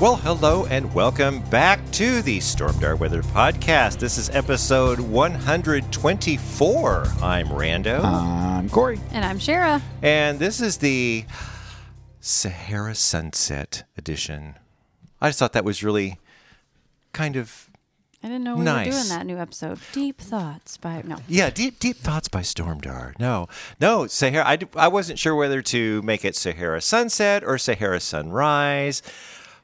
Well, hello and welcome back to the Stormdar Weather Podcast. This is episode 124. I'm Rando. I'm Corey. And I'm Shara. and this is the Sahara Sunset edition. I just thought that was really kind of I didn't know we Nice. were doing that new episode. Deep Thoughts by no. Yeah, deep deep thoughts by Stormdar. No, no, Sahara. I, d- I wasn't sure whether to make it Sahara Sunset or Sahara Sunrise,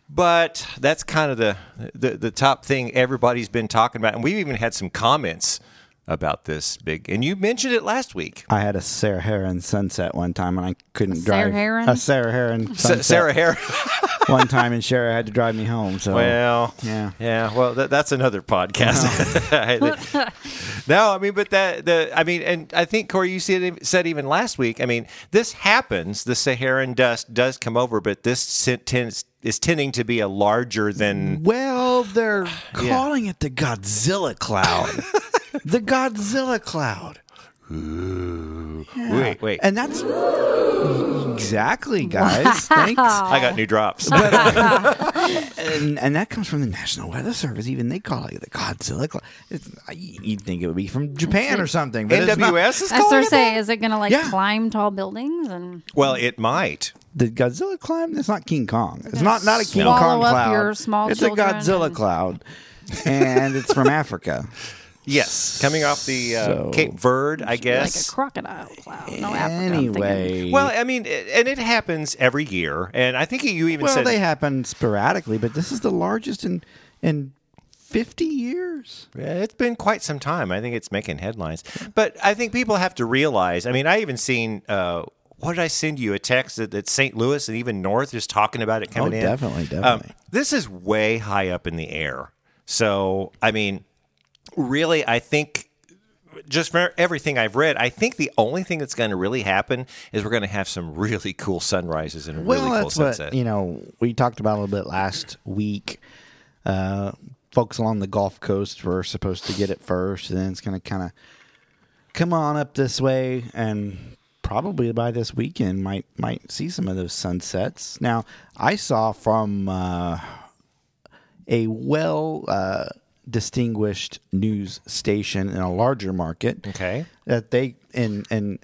but that's kind of the, the the top thing everybody's been talking about, and we've even had some comments about this big. And you mentioned it last week. I had a Sarah Heron sunset one time, and I couldn't Sarah drive Heron? a Sarah Heron Sa- sunset Sarah Hare. one time, and Sarah had to drive me home. So Well, Yeah. yeah. Well, that, that's another podcast. no, I mean, but that the I mean, and I think Corey, you said said even last week. I mean, this happens. The Saharan dust does come over, but this tends is tending to be a larger than. well, they're calling it the Godzilla cloud. The Godzilla cloud. Wait, wait. And that's exactly, guys. Thanks. I got new drops. and, and that comes from the National Weather Service. Even they call it the Godzilla cloud. It's, you'd think it would be from Japan or something. But it's not. NWS is I was calling going it say, that? is it going to like Yeah. climb tall buildings and Well, it might. The Godzilla climb? That's not King Kong. It's not not a King Kong cloud. your small it's a Godzilla and- cloud, and it's from Africa. Yes, coming off the uh, So- Cape Verde, I guess. like a crocodile cloud? No, Africa, Anyway, well, I mean, it- and it happens every year, and I think you even well, said they happen sporadically, but this is the largest in in fifty years. Yeah, It's been quite some time. I think it's making headlines. But I think people have to realize. I mean, I even seen. Uh, what did I send you? A text that, that St. Louis and even North is talking about it coming Oh, in. definitely, Um, definitely. this is way high up in the air. So, I mean, really, I think just for everything I've read, I think the only thing that's going to really happen is we're going to have some really cool sunrises and a Well, really cool that's sunset. what you know. We talked about a little bit last week. Uh, folks along the Gulf Coast were supposed to get it first, and then it's going to kind of come on up this way, and probably by this weekend might might see some of those sunsets. Now, I saw from uh, a well uh, distinguished news station in a larger market okay. that they in in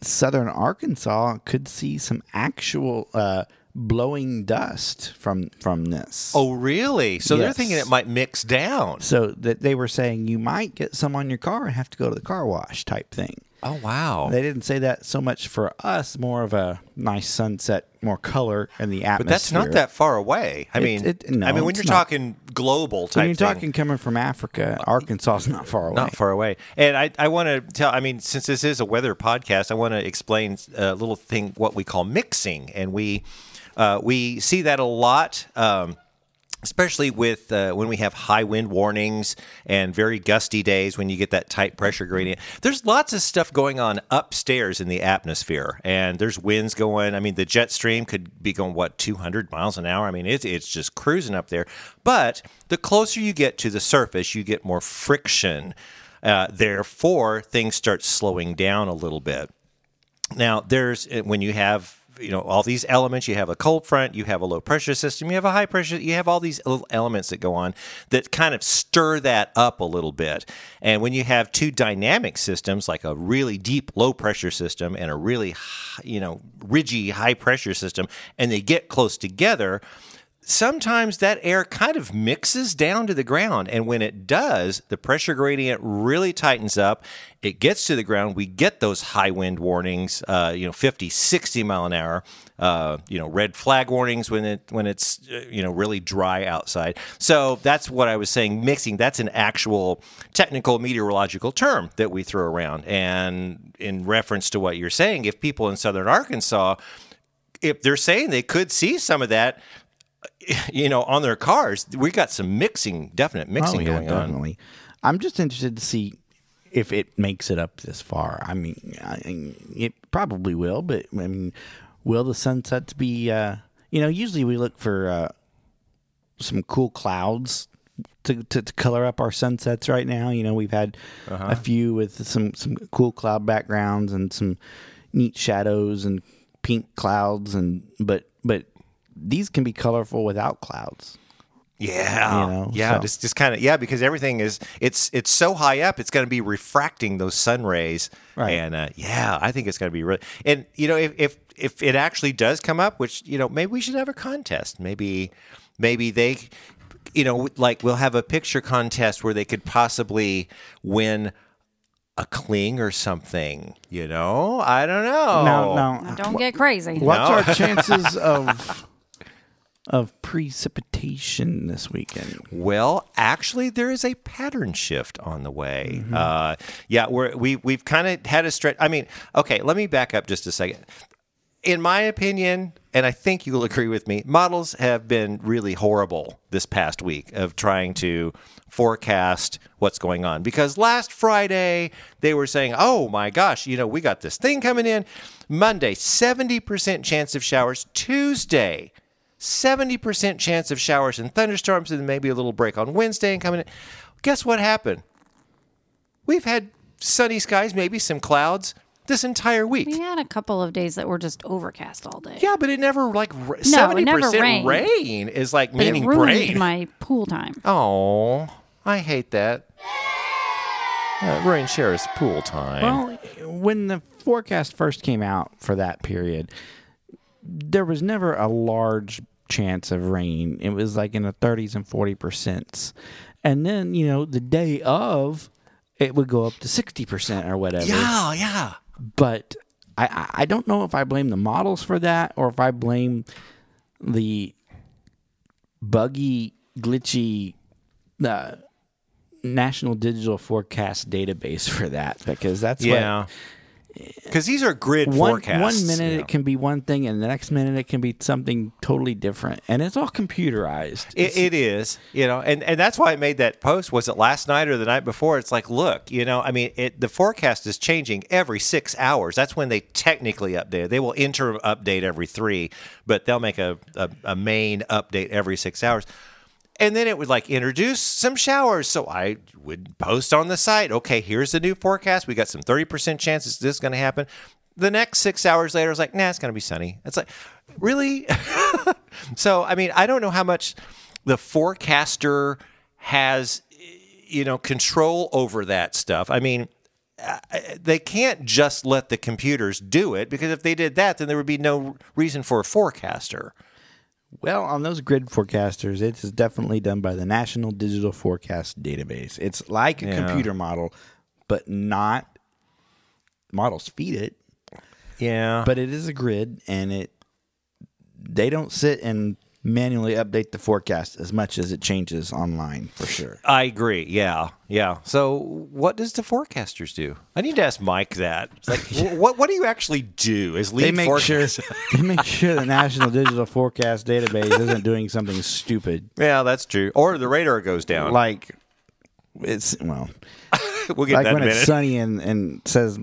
southern Arkansas could see some actual uh, blowing dust from from this. Oh, really? So they're thinking it might mix down. So that they were saying you might get some on your car and have to go to the car wash type thing. Oh, wow. They didn't say that so much for us, more of a nice sunset, more color in the atmosphere. But that's not that far away. I It- mean, it- no, I mean, when you're not. talking global type When you're thing, talking coming from Africa, Arkansas is not far away. not far away. And I, I want to tell. I mean, since this is a weather podcast, I want to explain a little thing what we call mixing, and we uh, we see that a lot. Um, Especially with uh, when we have high wind warnings and very gusty days when you get that tight pressure gradient. There's lots of stuff going on upstairs in the atmosphere, and there's winds going. I mean, the jet stream could be going what 200 miles an hour. I mean, it's it's just cruising up there. But the closer you get to the surface, you get more friction. Uh, therefore, things start slowing down a little bit. Now, there's when you have you know all these elements. You have a cold front, you have a low pressure system, you have a high pressure. You have all these little elements that go on that kind of stir that up a little bit. And when you have two dynamic systems, like a really deep low pressure system and a really you know ridgy high pressure system, and they get close together, sometimes that air kind of mixes down to the ground. And when it does, the pressure gradient really tightens up. It gets to the ground. We get those high wind warnings, uh, you know, 50, 60 mile an hour, uh, you know, red flag warnings when it when it's uh, you know really dry outside. So that's what I was saying. Mixing. That's an actual technical meteorological term that we throw around. And in reference to what you're saying, if people in southern Arkansas if they're saying they could see some of that, you know, on their cars, we got some mixing, definite mixing Oh, yeah, going on. I'm just interested to see if it makes it up this far. I mean, I, it probably will, but I mean, will the sunsets be? Uh, you know, usually we look for uh, some cool clouds to, to, to color up our sunsets. Right now, you know, we've had Uh-huh. a few with some some cool cloud backgrounds and some neat shadows and pink clouds, and but but these can be colorful without clouds. Yeah, You know, yeah, so- just just kind of yeah, because everything is it's it's so high up, it's going to be refracting those sun rays, Right. And uh, yeah, I think it's going to be really. And you know, if if if it actually does come up, which you know, maybe we should have a contest. Maybe maybe they, you know, like we'll have a picture contest where they could possibly win a cling or something. You know, I don't know. No, no, Don't get crazy. What's No. our chances of of precipitation this weekend? Well, actually, there is a pattern shift on the way. Uh, yeah, we're, we we've kind of had a stretch. I mean, okay, let me back up just a second. In my opinion, and I think you'll agree with me, models have been really horrible this past week of trying to forecast what's going on. Because last Friday they were saying, "Oh my gosh, you know, we got this thing coming in Monday, seventy percent chance of showers. Tuesday." 70% chance of showers and thunderstorms, and maybe a little break on Wednesday and coming in. Guess what happened? We've had sunny skies, maybe some clouds this entire week. We had a couple of days that were just overcast all day. Yeah, but it never like r- No, 70% never rained. rain is like but it meaning ruined rain. my pool time. oh, I hate that. Uh, rain shares pool time. Well, when the forecast first came out for that period, there was never a large chance of rain. It was like in the 30s and 40 percent, and then you know the day of, it would go up to 60 percent or whatever. yeah, yeah. but I- I don't know if I blame the models for that or if I blame the buggy, glitchy uh, National Digital Forecast database for that because that's Yeah. Because these are grid one forecasts. one minute you know. it can be one thing and the next minute it can be something totally different and it's all computerized. It, it is, you know, and, and that's why I made that post. Was it last night or the night before? It's like, look, you know, I mean, it, the forecast is changing every six hours. That's when they technically update. They will interim update every three, but they'll make a, a, a main update every six hours. And then it would like introduce some showers. So I would post on the site, okay, here's the new forecast. We got some 30% chances this is going to happen. The next six hours later, it's like, nah, it's going to be sunny. It's like, really? so, I mean, I don't know how much the forecaster has, you know, control over that stuff. I mean, uh, they can't just let the computers do it because if they did that, then there would be no reason for a forecaster. Well, on those grid forecasters, it is definitely done by the National Digital Forecast Database. It's like a Yeah. computer model, but not models feed it. Yeah. But it is a grid, and it they don't sit and manually update the forecast as much as it changes online for sure. I agree. Yeah, yeah. So, what does the forecasters do? I need to ask Mike that. It's like, what what do you actually do as lead They make sure they make sure the National Digital Forecast Database isn't doing something stupid yeah, that's true. Or the radar goes down. like it's well we'll get like that when it's sunny and and says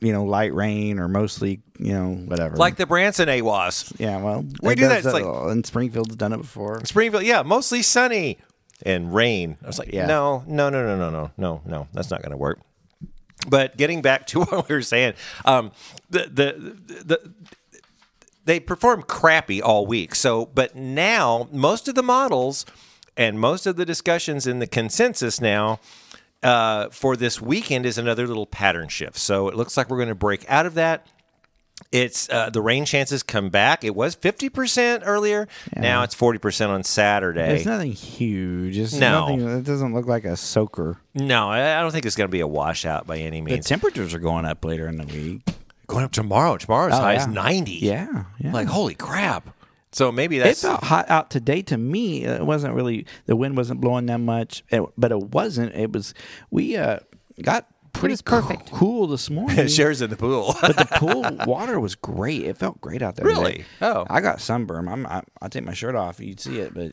you know light rain or mostly you know whatever like the Branson AWOS. yeah well We do that, it's like- and Springfield's done it before Springfield, yeah, mostly sunny and rain. I was like, Yeah. no, no, no, no, no, no, no, no, that's not going to work. But getting back to what we were saying, um, the, the the they perform crappy all week. So, but now most of the models and most of the discussions in the consensus now uh, for this weekend is another little pattern shift. So it looks like we're going to break out of that it's uh, the rain chances come back. It was fifty percent earlier. Now it's forty percent on Saturday. It's nothing huge. It's No. nothing. It doesn't look like a soaker. no, I don't think it's going to be a washout by any means. The temperatures are going up later in the week. Going up tomorrow. Tomorrow's Oh, high is ninety. Yeah, yeah. Like holy crap. So maybe that's it that's felt hot out today to me. It wasn't really the wind wasn't blowing that much, it, but it wasn't. It was we uh, got pretty was perfect. cool this morning. shares in the pool. but the pool water was great. It felt great out there. Really? today. Oh. I got sunburn. I'm, I, I take my shirt off. You'd see it, but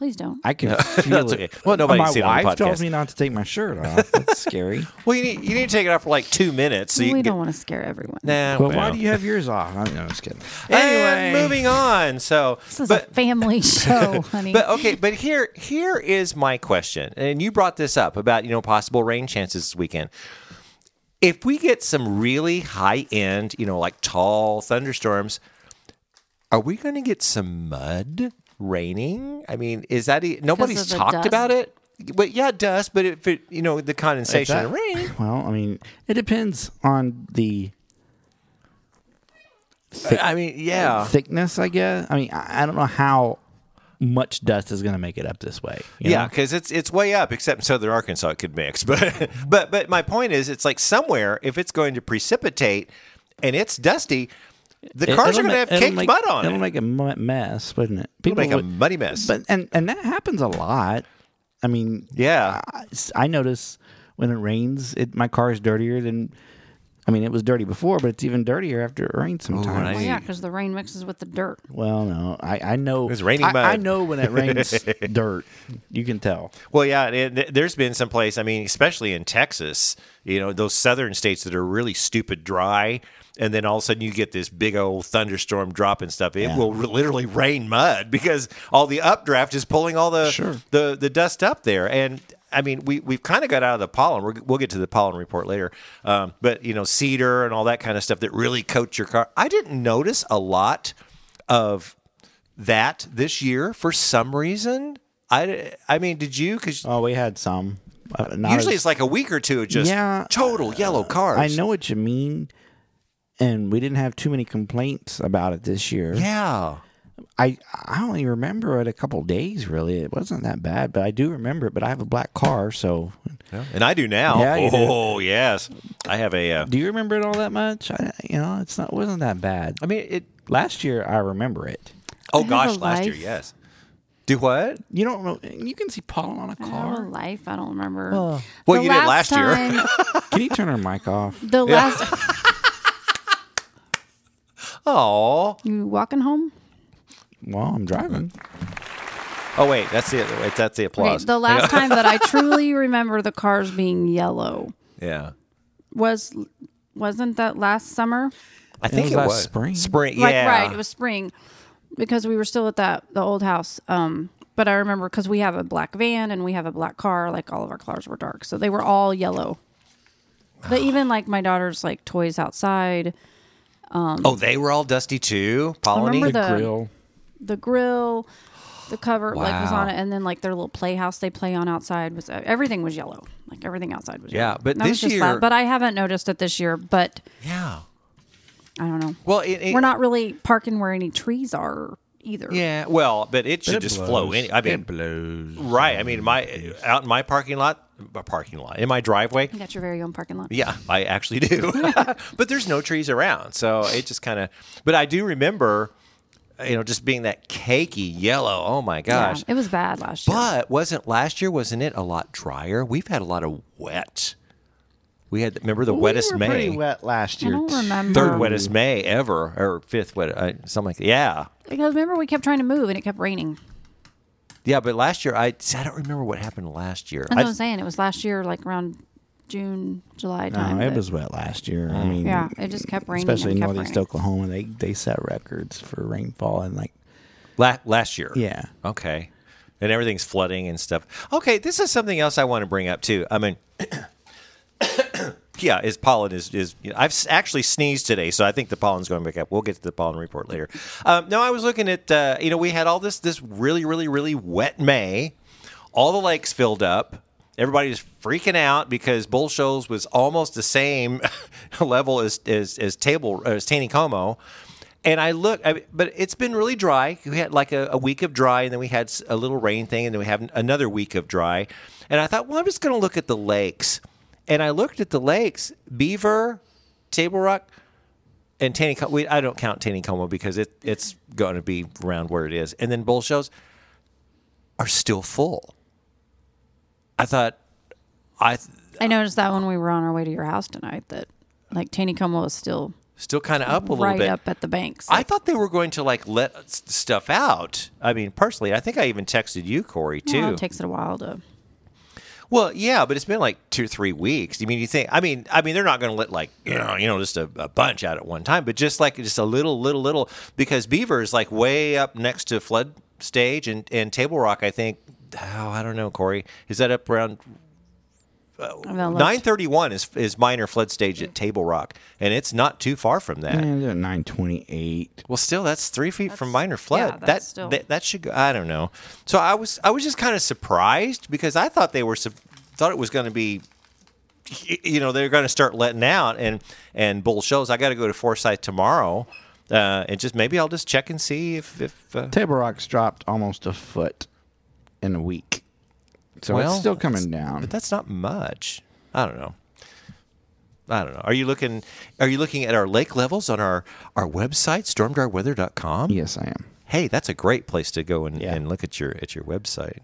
Please don't. I can feel That's it. okay. Well, nobody's my seen it on the wife tells podcast. me not to take my shirt off. That's scary. well, you need you need to take it off for like two minutes. So you we can don't get, want to scare everyone. Nah, But well. why do you have yours off? I'm, no, just kidding. And Anyway, moving on. So, This is but a family show, honey. But okay, but here here is my question, and you brought this up about you know possible rain chances this weekend. If we get some really high end, you know, like tall thunderstorms, are we going to get some mud raining? I mean, is that e- nobody's talked dust. about it? But yeah, dust. But if it, you know, the condensation That- and rain. Well, I mean, it depends on the I mean, yeah. thickness, I guess. I mean, I, I don't know how much dust is going to make it up this way. you Yeah, because it's it's way up. Except in southern Arkansas, it could mix. But but but my point is, it's like somewhere if it's going to precipitate and it's dusty, the cars are going to have caked make- mud on It'll it. Will make a mess, wouldn't it? It'll make a muddy mess. But and and that happens a lot. I mean, yeah, I, I notice when it rains, it my car is dirtier than. I mean, it was dirty before, but it's even dirtier after it rains sometimes. I- well, yeah, because the rain mixes with the dirt. Well, no, I, I know It's raining I, mud. I know when it rains dirt. You can tell. Well, yeah, it, it- there's been some place. I mean, especially in Texas, you know, those southern states that are really stupid dry, and then all of a sudden you get this big old thunderstorm drop and stuff. It Yeah. will literally rain mud because all the updraft is pulling all the Sure. the the dust up there. And I mean, we we've kind of got out of the pollen. We're, we'll get to the pollen report later, um, but you know, cedar and all that kind of stuff that really coats your car. I didn't notice a lot of that this year for some reason. I, I mean, did you? Because Oh, we had some. Uh, Usually as- it's like a week or two of just Yeah. total yellow cars. I know what you mean, and we didn't have too many complaints about it this year. Yeah. I I only remember it a couple days. Really, it wasn't that bad, but I do remember it. But I have a black car, so And I do now. Yeah, you do. oh, yes. I have a. Uh, do you remember it all that much? I, you know, it's not wasn't that bad. I mean, it. Last year, I remember it. Oh, have gosh, a last year, yes. Do what? You don't know. You can see pollen on a Our car. life, I don't remember. Well, Well, you did last year. Can you turn her mic off? the last Oh. you walking home. Well, I'm driving. Oh, wait. That's the, wait, that's the Okay, applause. the last time that I truly remember the cars being yellow yeah. was wasn't that last summer? I think was it last was. spring. Spring, Like yeah. right, it was spring because we were still at that the old house. Um, but I remember because we have a black van and we have a black car. Like all of our cars were dark, so they were all yellow. But even like my daughter's like toys outside, oh, they were all dusty too? Pollinated? remember The the grill. The grill, the cover like was on it, and then like their little playhouse they play on outside was uh, everything was yellow. Like everything outside was yellow. Yeah, yellow. but That this year- loud. but I haven't noticed it this year. But yeah. I don't know. Well, it, it- We're not really parking where any trees are either. Yeah, well, but it should It just flow. blows. Any, I mean, it blows. right. I mean, my out in my parking lot, my parking lot in my driveway. You got your very own parking lot. Yeah, I actually do. but there's no trees around, so it just kind of. But I do remember, you know, just being that cakey yellow. Oh my Yeah, gosh! it was bad last year. But wasn't last year? Wasn't it a lot drier? We've had a lot of wet. We had remember the wettest we were May, pretty wet last year. I don't remember. third wettest May ever, or fifth wet, uh, something like that. Yeah, Because remember we kept trying to move and it kept raining. yeah. But last year, I I don't remember what happened last year. That's what I- I'm saying. It was last year, like around June, July time. No, it that- was wet last year. Mm. I mean, Yeah, it just kept raining. especially in and kept northeast raining. Oklahoma, they they set records for rainfall and like La- last year. yeah. Okay. And everything's flooding and stuff. Okay, this is something else I want to bring up too. I mean, yeah, is pollen is is you know, I've s- actually sneezed today, so I think the pollen's going back up. We'll get to the pollen report later. Um, no, I was looking at uh, you know we had all this this really really really wet May, all the lakes filled up. Everybody was freaking out because Bull Shoals was almost the same level as as, as Table as Taneycomo. And I look, I, but it's been really dry. We had like a, a week of dry, and then we had a little rain thing, and then we have another week of dry. And I thought, well, I'm just going to look at the lakes. And I looked at the lakes, Beaver, Table Rock, and Taneycomo. We, I don't count Taneycomo because it, it's going to be around where it is. And then Bull Shoals are still full. I thought, I th- I noticed that when we were on our way to your house tonight, that like Taneycomo was still still kind of up a little right bit. up at the banks. I thought they were going to like let s- stuff out. I mean, personally, I think I even texted you, Corey, too. Well, it takes it a while to. Well, yeah, but it's been like two or three weeks. I mean, you think? I mean, I mean, they're not going to let like you know, you know, just a, a bunch out at one time, but just like just a little, little, little, because Beaver is like way up next to flood stage, and and Table Rock, I think. Oh, I don't know, Corey. Is that up around I've not looked. nine thirty one? Is is minor flood stage at Table Rock, and it's not too far from that. Yeah, nine twenty eight. Well, still, that's three feet from minor flood. yeah, that, still- that that should go. I don't know. So I was I was just kind of surprised because I thought they were thought it was going to be, you know, they're going to start letting out and and Bull Shoals. I got to go to Forsyth tomorrow, uh, and just maybe I'll just check and see if if. Uh, Table Rock's dropped almost a foot in a week, so Well, it's still coming down. but that's not much. I don't know. I don't know. Are you looking? Are you looking at our lake levels on our our website, stormdarweather.com? yes, I am. hey, that's a great place to go and, Yeah. and look at your at your website.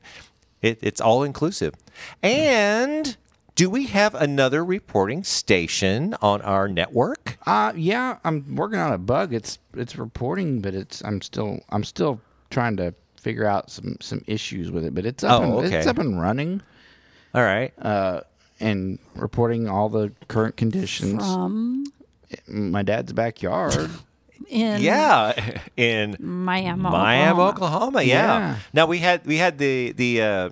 It, it's all inclusive. And do we have another reporting station on our network? Uh yeah, I'm working on a bug. It's it's reporting, but it's I'm still I'm still trying to figure out some some issues with it. But it's up Oh, and, okay. it's up and running All right. uh, and reporting all the current conditions. From my dad's backyard. in yeah, in Miami, Miami, Oklahoma. Oklahoma. Yeah. Yeah. Now we had we had the the uh,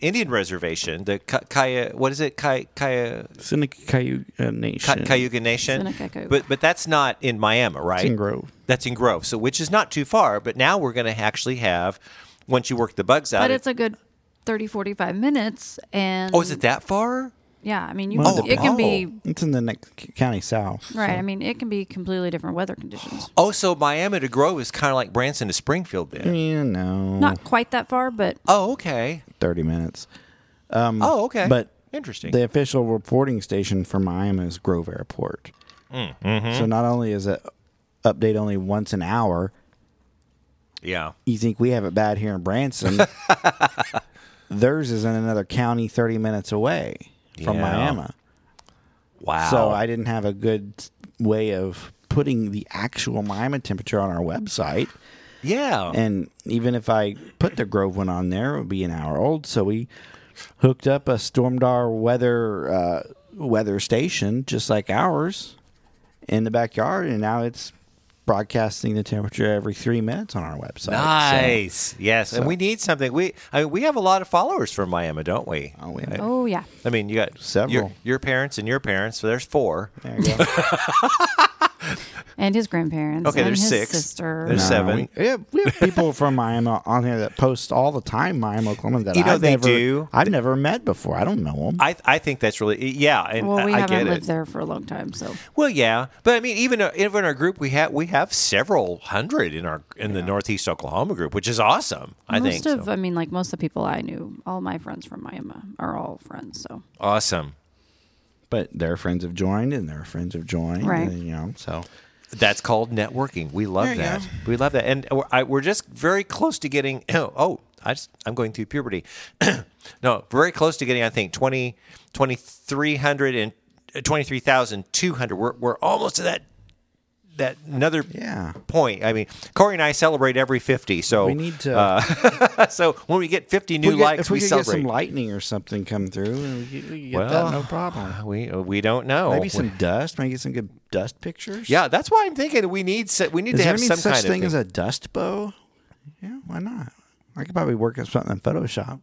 Indian reservation, the Ka- Kaya. What is it? Kaya Kaya Seneca Cayuga Nation. Cayuga Nation. Seneca Cayuga. But but that's not in Miami, right? It's in Grove. That's in Grove. So which is not too far. But now we're going to actually have once you work the bugs out. But it- it's a good 30, 45 minutes. And oh, is it that far? Yeah, I mean, you Well, can, the- it can oh. be It's in the next c- county south. right. so- I mean, it can be completely different weather conditions. Oh, so Miami to Grove is kind of like Branson to Springfield then. Yeah, no. Not quite that far, but Oh, okay. 30 minutes. Oh, okay. But interesting. The official reporting station for Miami is Grove Airport. Mm, mm-hmm. So not only is it update only once an hour, yeah. you think we have it bad here in Branson. Theirs is in another county 30 minutes away from Yeah. Miami. Wow. So I didn't have a good way of putting the actual Miami temperature on our website. yeah. And even if I put the Grove one on there, it would be an hour old. So we hooked up a Stormdar weather uh, weather station, just like ours, in the backyard, and now it's broadcasting the temperature every three minutes on our website. So- nice. yes, and we need something. We I mean, we have a lot of followers from Miami, don't we? Oh, we have- oh yeah, I mean, you got Several. your, your parents and your parents, so there's four. there you go. and his grandparents. Okay, and there's his six. Sister. There's No, seven. We, yeah, we have people from Miami on here that post all the time, Miami, Oklahoma, that You know I've they never, do. I've never met before. I don't know them. I I think that's really yeah, and well, we I, I haven't get lived it. there for a long time, so Well, yeah, but I mean, even uh, even our group, we have we have several hundred in our in the Northeast Oklahoma group, which is awesome. I most think of, so. I mean, like most of the people I knew, all my friends from Miami are all friends. So awesome. But their friends have joined, and their friends have joined, Right. and, you know. So That's called networking. We love There that. go. We love that, and we're, I, we're just very close to getting. Oh, oh I just I'm going through puberty. no, very close to getting. I think 20, 2,300 and uh, 23,200. We're we're almost to that that another yeah, point. I mean, Corey and I celebrate every fifty. So we need to. Uh, so when we get fifty new we get- likes, if we, we, could celebrate. get some lightning or something come through, and we, we get Well, that no problem. we we don't know. Maybe some dust. Maybe get some good dust pictures. Yeah, that's why I'm thinking we need we need Is to have any some such kind thing of as a dust bow? Yeah, why not? I could probably work on something in Photoshop.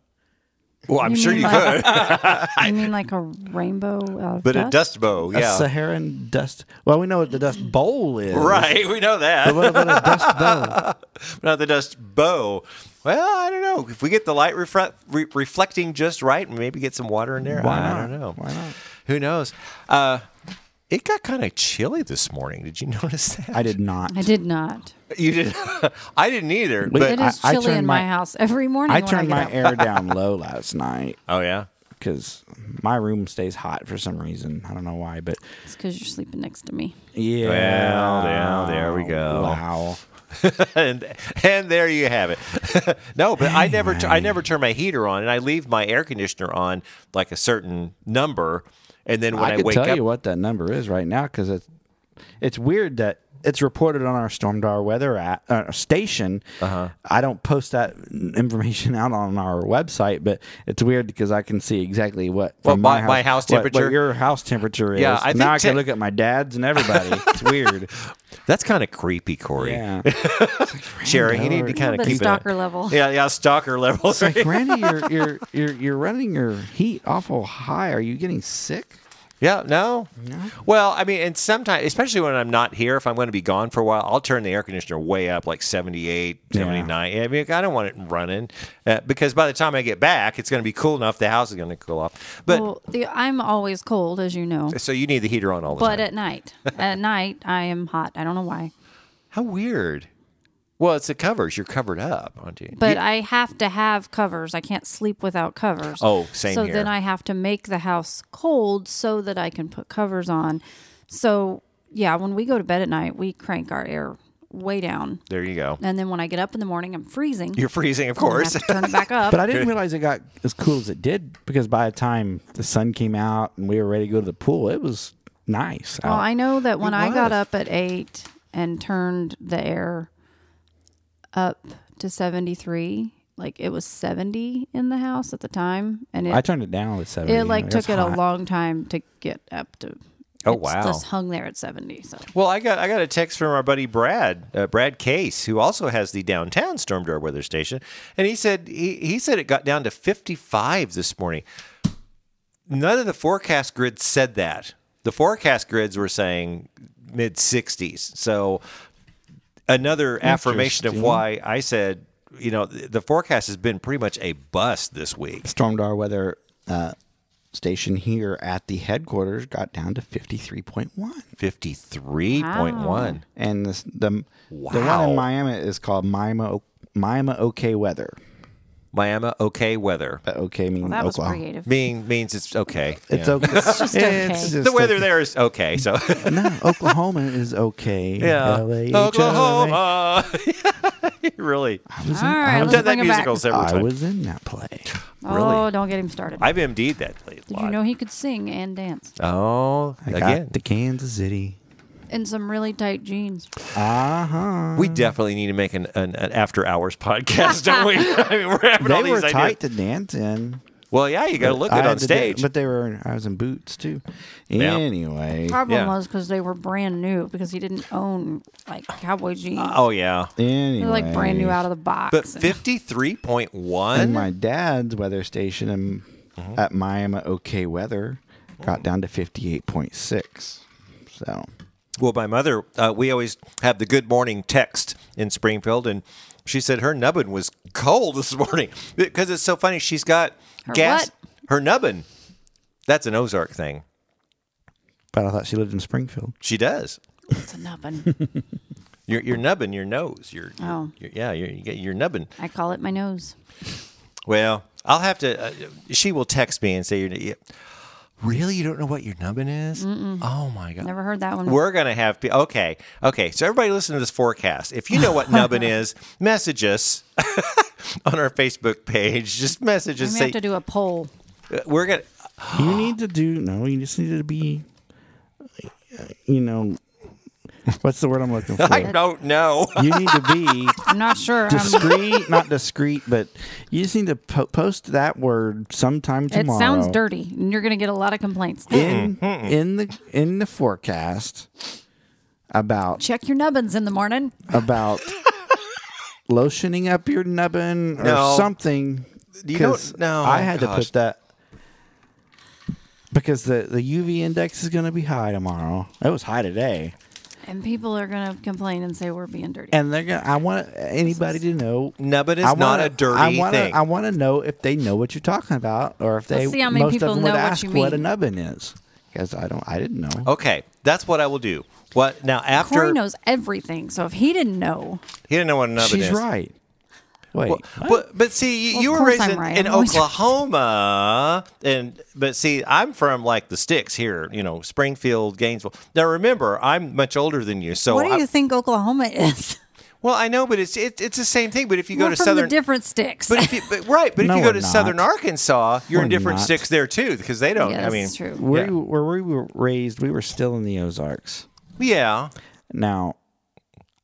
Well, I'm You sure you like- could, you mean like a rainbow of but a dust? dust bow, A yeah, Saharan dust. Well, we know what the dust bowl is. right. We know that. But what about a dust bowl? not the dust bow. Well, I don't know. If we get the light refre- re- reflecting just right, and maybe get some water in there. Why I not? don't know. Why not? Who knows? Uh, it got kind of chilly this morning. Did you notice that? I did not. I did not. You did. I didn't either. But It is I- I chilly turned in my, my- house every morning. I when turned I my up. air down low last night oh yeah. because my room stays hot for some reason. I don't know why, but It's because you're sleeping next to me. yeah. Well, yeah, there we go. Wow. and and there you have it. no, but I never t- I never turn my heater on, and I leave my air conditioner on like a certain number, and then when I, I wake tell up, you what that number is right now because it's it's weird that it's reported on our Stormdar weather at, uh, station. Uh-huh. I don't post that information out on our website, but it's weird because I can see exactly what Well, from my- my house what- what temperature? your house temperature is. Yeah, I now I can te- look at my dad's and everybody. it's weird. that's kind of creepy, Corey. Yeah, Sherry, you need to kind of bit keep stalker it. level. Yeah, yeah, stalker level. it's like Randy, you're you're you're you're running your heat awful high. Are you getting sick? Yeah, no. Well, I mean, and sometimes, especially when I'm not here, if I'm going to be gone for a while, I'll turn the air conditioner way up, like 78, 79. I mean, I don't want it running uh, because by the time I get back, it's going to be cool enough. The house is going to cool off. But well, the, I'm always cold, as you know. so you need the heater on all the But time. at night, at night, I am hot. I don't know why. How weird. Well, it's the covers. You're covered up, aren't you? But You- I have to have covers. I can't sleep without covers. Oh, same So here. then I have to make the house cold so that I can put covers on. So yeah, when we go to bed at night, we crank our air way down, there you go. and then when I get up in the morning, I'm freezing. You're freezing, of I have course. to turn it back up. But I didn't realize it got as cool as it did because by the time the sun came out and we were ready to go to the pool, it was nice. well, out. I know that when I got was. up at eight and turned the air up to 73, like it was 70 in the house at the time, and it I turned it down to seventy. it like It took it hot. a long time to get up to. Oh, it's wow. Just hung there at 70. So Well, I got I got a text from our buddy Brad, uh, Brad Case, who also has the downtown Stormdar weather station, and he said he, he said it got down to 55 this morning. None of the forecast grids said that. The forecast grids were saying mid 60s. So another affirmation of why I said, you know, the, the forecast has been pretty much a bust this week. Storm Stormdar weather uh, station here at the headquarters got down to fifty three point one, 53.1. and this, the the one in Miami is called Miami Miami OK weather. Miami okay weather. But OK means well, that was Oklahoma. creative. Mean means it's okay. It's Yeah. okay. It's just okay. just the weather okay. there is okay. So No, Oklahoma is okay. yeah, L-A-H-O-M-A. Oklahoma. really, I was All in, right, I I've was, let's done that bring it back. musical several times. I times. was in that play. Oh, Really? don't get him started. I've MD'd that play. a Did lot. you know he could sing and dance Oh, I again, got to Kansas City. In some really tight jeans? Uh huh. we definitely need to make an, an, an after hours podcast, don't we? I mean, we're having all They these were ideas. tight to dance in. Well, yeah, you got to look I good had on to do- stage. but they were. I was in boots too. Yeah. Anyway. Problem Yeah. was because they were brand new because he didn't own like cowboy jeans. oh yeah, Anyway. They're like brand new out of the box. but fifty three point And one. my dad's weather station in, Mm-hmm. at Miami OK Weather got down to fifty eight point six. So Well, my mother, uh, we always have the good morning text in Springfield, and she said her nubbin was cold this morning because it's so funny. She's got Her gas. what? Her nubbin. That's an Ozark thing. but I thought she lived in Springfield. She does. it's a nubbin. You're, you're nubbing your nose. You're, you're- Oh. you're- yeah, you're, you get- you're nubbing. I call it my nose. Well, I'll have to. Uh, she will text me and say, you're, yeah, "Really, you don't know what your nubbin is? Oh my god!" Never heard that one. We're gonna have pe- okay, okay. So everybody, listen to this forecast. If you know what nubbin is, message us on our Facebook page. Just message us. We have to do a poll. uh, we're gonna. You need to do no. You just need to be, uh, you know, what's the word I'm looking for? I don't know. you need to be I'm not sure. Discreet, not discreet, but you just need to po- post that word sometime tomorrow. it sounds dirty, and you're going to get a lot of complaints. Hmm. in hmm. in the in the forecast about Check your nubbins in the morning. about lotioning up your nubbin or No. something. You don't know. I had to Gosh. put that because the the UV index is going to be high tomorrow. It was high today, And people are going to complain and say we're being dirty. and they're gonna. I want anybody to know. Nubbin is I not wanna- a dirty I wanna, thing. I want to know if they know what you're talking about, or if they Let's see how many most people of them know would what ask you what a mean. nubbin is. Because I don't, I didn't know. Okay, that's what I will do. What now? After Corey knows everything, so if he didn't know, he didn't know what a nubbin She's is. right. Wait, Well, but but see, you, Well, you were raised in, right. in I'm always right. Oklahoma, and but see, I'm from like the sticks here, you know, Springfield, Gainesville. Now remember, I'm much older than you, so what do I- you think Oklahoma is? well, I know, but it's it, it's the same thing. But if you go we're to from southern, the different sticks. but if you, but, right, but No, if you go to not. southern Arkansas, you're in We're different not. sticks there too, because they don't. yeah, I mean, is true. where, yeah. where we were raised, we were still in the Ozarks. yeah, Now,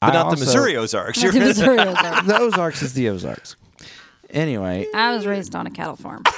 but I not also- the Missouri Ozarks. Not the You're- Missouri Ozarks. the Ozarks is the Ozarks. Anyway, I was raised on a cattle farm.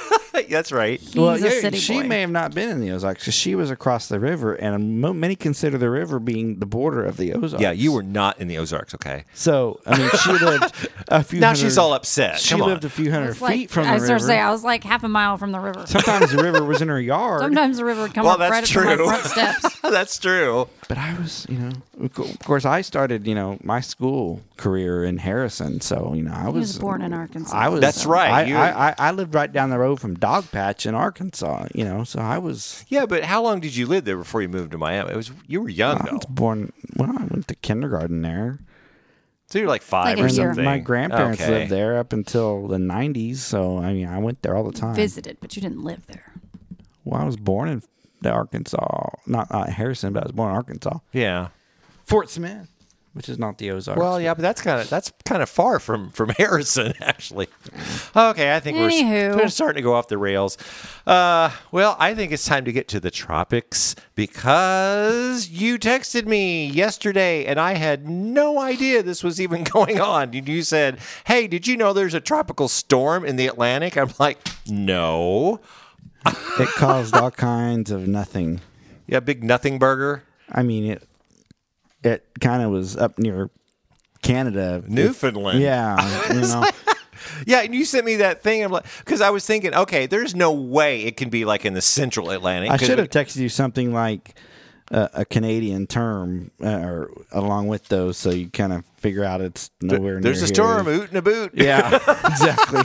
That's right. He's well, a yeah, city she boy. may have not been in the Ozarks because she was across the river, and um, mo- many consider the river being the border of the Ozarks. Yeah, you were not in the Ozarks. Okay. So I mean, she lived a few. Now hundred- she's all upset. She Come on. lived a few hundred It's feet like, from the I was river. going to say, I was like half a mile from the river. Sometimes the river was in her yard. Sometimes the river would come Well, up that's right up to my true. front steps. That's true. But I was, you know, of course, I started, you know, my school career in Harrison. So, you know, I was, was born in Arkansas. I was. That's right, I, I, I, I lived right down the road from Dog Patch in Arkansas. You know, so I was. Yeah, but how long did you live there before you moved to Miami? It was you were young I though, was born. Well, I went to kindergarten there. so you're like five Like or something. My grandparents Okay. lived there up until the '90s. So, I mean, I went there all the time. Visited, but you didn't live there. Well, I was born in Arkansas, not, not Harrison, but I was born in Arkansas. Yeah. Fort Smith, which is not the Ozarks. Well, yeah, but that's kind of that's kind of far from from Harrison, actually. Okay, I think we're, we're starting to go off the rails. Uh, well, I think it's time to get to the tropics because you texted me yesterday, and I had no idea this was even going on. You- You said, "Hey, did you know there's a tropical storm in the Atlantic?" I'm like, "No." it caused all kinds of nothing. Yeah, big nothing burger. I mean, it it kind of was up near Canada, Newfoundland. Yeah, you know, Yeah, and you sent me that thing. I'm like, because I was thinking, okay, there's no way it can be like in the Central Atlantic. I should have texted you something like uh, a Canadian term uh, or along with those, so you kind of figure out it's nowhere near. There's near a here. storm, oot and a boot. Yeah, exactly.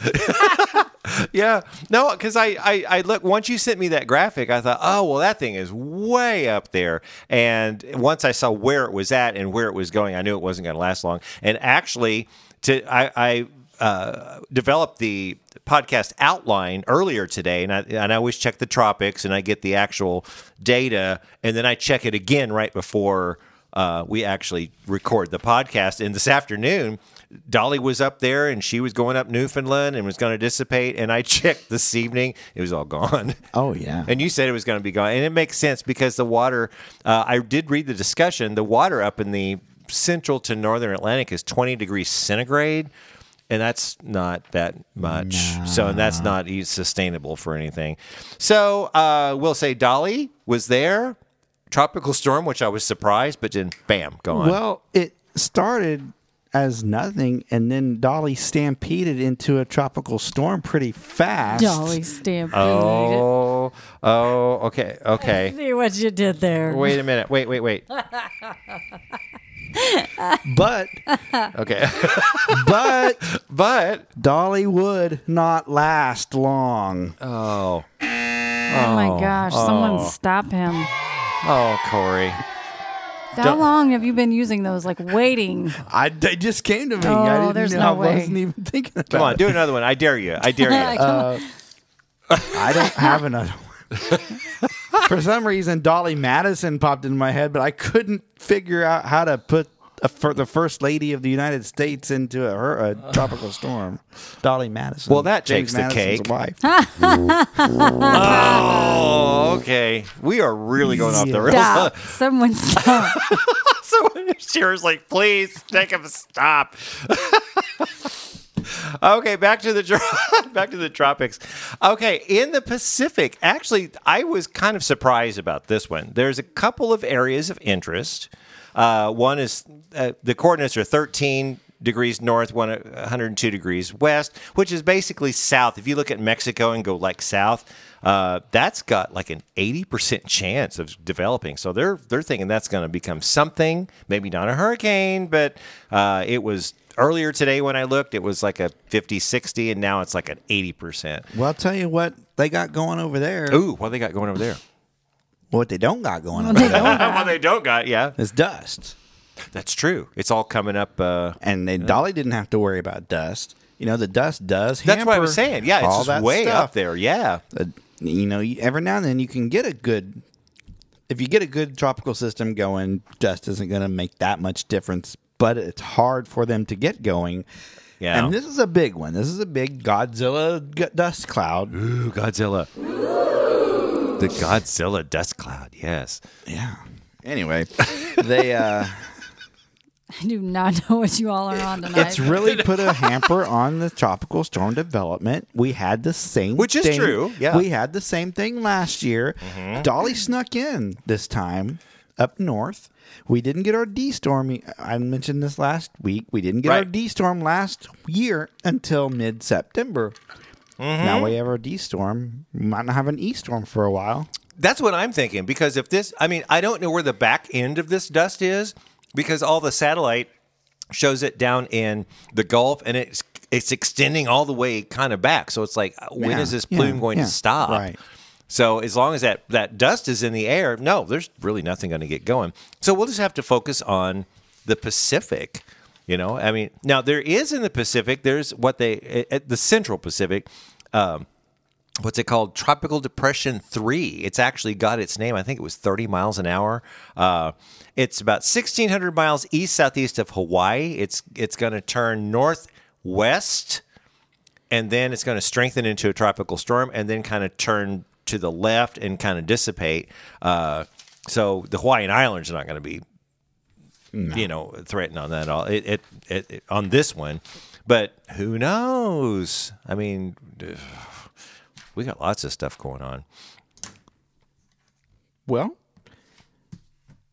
yeah. No, because I, I, I look once you sent me that graphic, I thought, oh well, that thing is way up there. And once I saw where it was at and where it was going, I knew it wasn't going to last long. And actually, to I, I uh, developed the podcast outline earlier today, and I, and I always check the tropics and I get the actual data, and then I check it again right before uh, we actually record the podcast. And this afternoon, Dolly was up there and she was going up Newfoundland and was going to dissipate. And I checked this evening, it was all gone. Oh yeah, And you said it was going to be gone. And it makes sense because the water, uh, I did read the discussion, the water up in the central to northern Atlantic is 20 degrees centigrade. And that's not that much. So, and that's not sustainable for anything. So, uh, we'll say Dolly was there, tropical storm, which I was surprised, but then bam, gone. Well, it started as nothing, and then Dolly stampeded into a tropical storm pretty fast. Dolly stampede. oh, oh, okay, okay. See what you did there. Wait a minute. Wait, wait, wait. But Okay. but but Dolly would not last long. oh, Oh my oh. gosh! Someone oh. stop him. oh, Corey. How Don't- long have you been using those? Like waiting. I they just came to me. Oh, I didn't there's know. no I way. wasn't even thinking about Come on, it. do another one. I dare you. I dare you. Come. Uh, I don't have another one. For some reason, Dolly Madison popped into my head, but I couldn't figure out how to put a, for the first lady of the United States into a, her, a tropical storm. Dolly Madison. Well, that James takes the Madison's cake. Wife. oh, okay. We are really going off the rails. Stop. Someone stop. so Cher's like, please take him a stop. okay, back to the tro- back to the tropics. Okay, in the Pacific, actually, I was kind of surprised about this one. There's a couple of areas of interest. Uh, one is uh, the coordinates are 13 degrees north, one 102 degrees west, which is basically south. If you look at Mexico and go like south, uh, that's got like an 80% chance of developing. So they're they're thinking that's going to become something, maybe not a hurricane, but uh, it was earlier today when I looked, it was like a 50, 60, and now it's like an 80%. Well, I'll tell you what they got going over there. Ooh, what they got going over there? What they don't got going over there what they don't got, yeah. is dust. That's true. It's all coming up. Uh, And they, Dolly didn't have to worry about dust. You know, the dust does. that's what I was hamper saying. Yeah, all it's that just way stuff. up there. Yeah. Uh, you know, you- every now and then you can get a good. If you get a good tropical system going, dust isn't going to make that much difference. But it's hard for them to get going. Yeah. And this is a big one. This is a big Godzilla g- dust cloud. Ooh, Godzilla. The Godzilla dust cloud. Yes. Yeah. Anyway, they uh I do not know what you all are on tonight. it's really put a hamper on the tropical storm development. We had the same Which is thing- true, yeah. Mm-hmm. We had the same thing last year. Dolly snuck in this time up north. We didn't get our D storm. I mentioned this last week. We didn't get our Right. D storm last year until mid September. Mm-hmm. Now we have our D storm. We might not have an E storm for a while. That's what I'm thinking because if this, I mean, I don't know where the back end of this dust is because all the satellite shows it down in the Gulf and it's it's extending all the way kind of back. So it's like, when Yeah, is this yeah, plume going yeah, to stop? right. So as long as that that dust is in the air, no, there's really nothing going to get going. So we'll just have to focus on the Pacific. You know, I mean, now there is in the Pacific. There's what they at the Central Pacific. Um, what's it called? Tropical Depression Three. It's actually got its name. I think it was 30 miles an hour. Uh, it's about 1,600 miles east southeast of Hawaii. It's it's going to turn northwest, and then it's going to strengthen into a tropical storm, and then kind of turn to the left and kind of dissipate. Uh, so the Hawaiian Islands are not going to be you know, threatened on that at all. It, it, it, it- on this one, but who knows? I mean, we got lots of stuff going on. Well,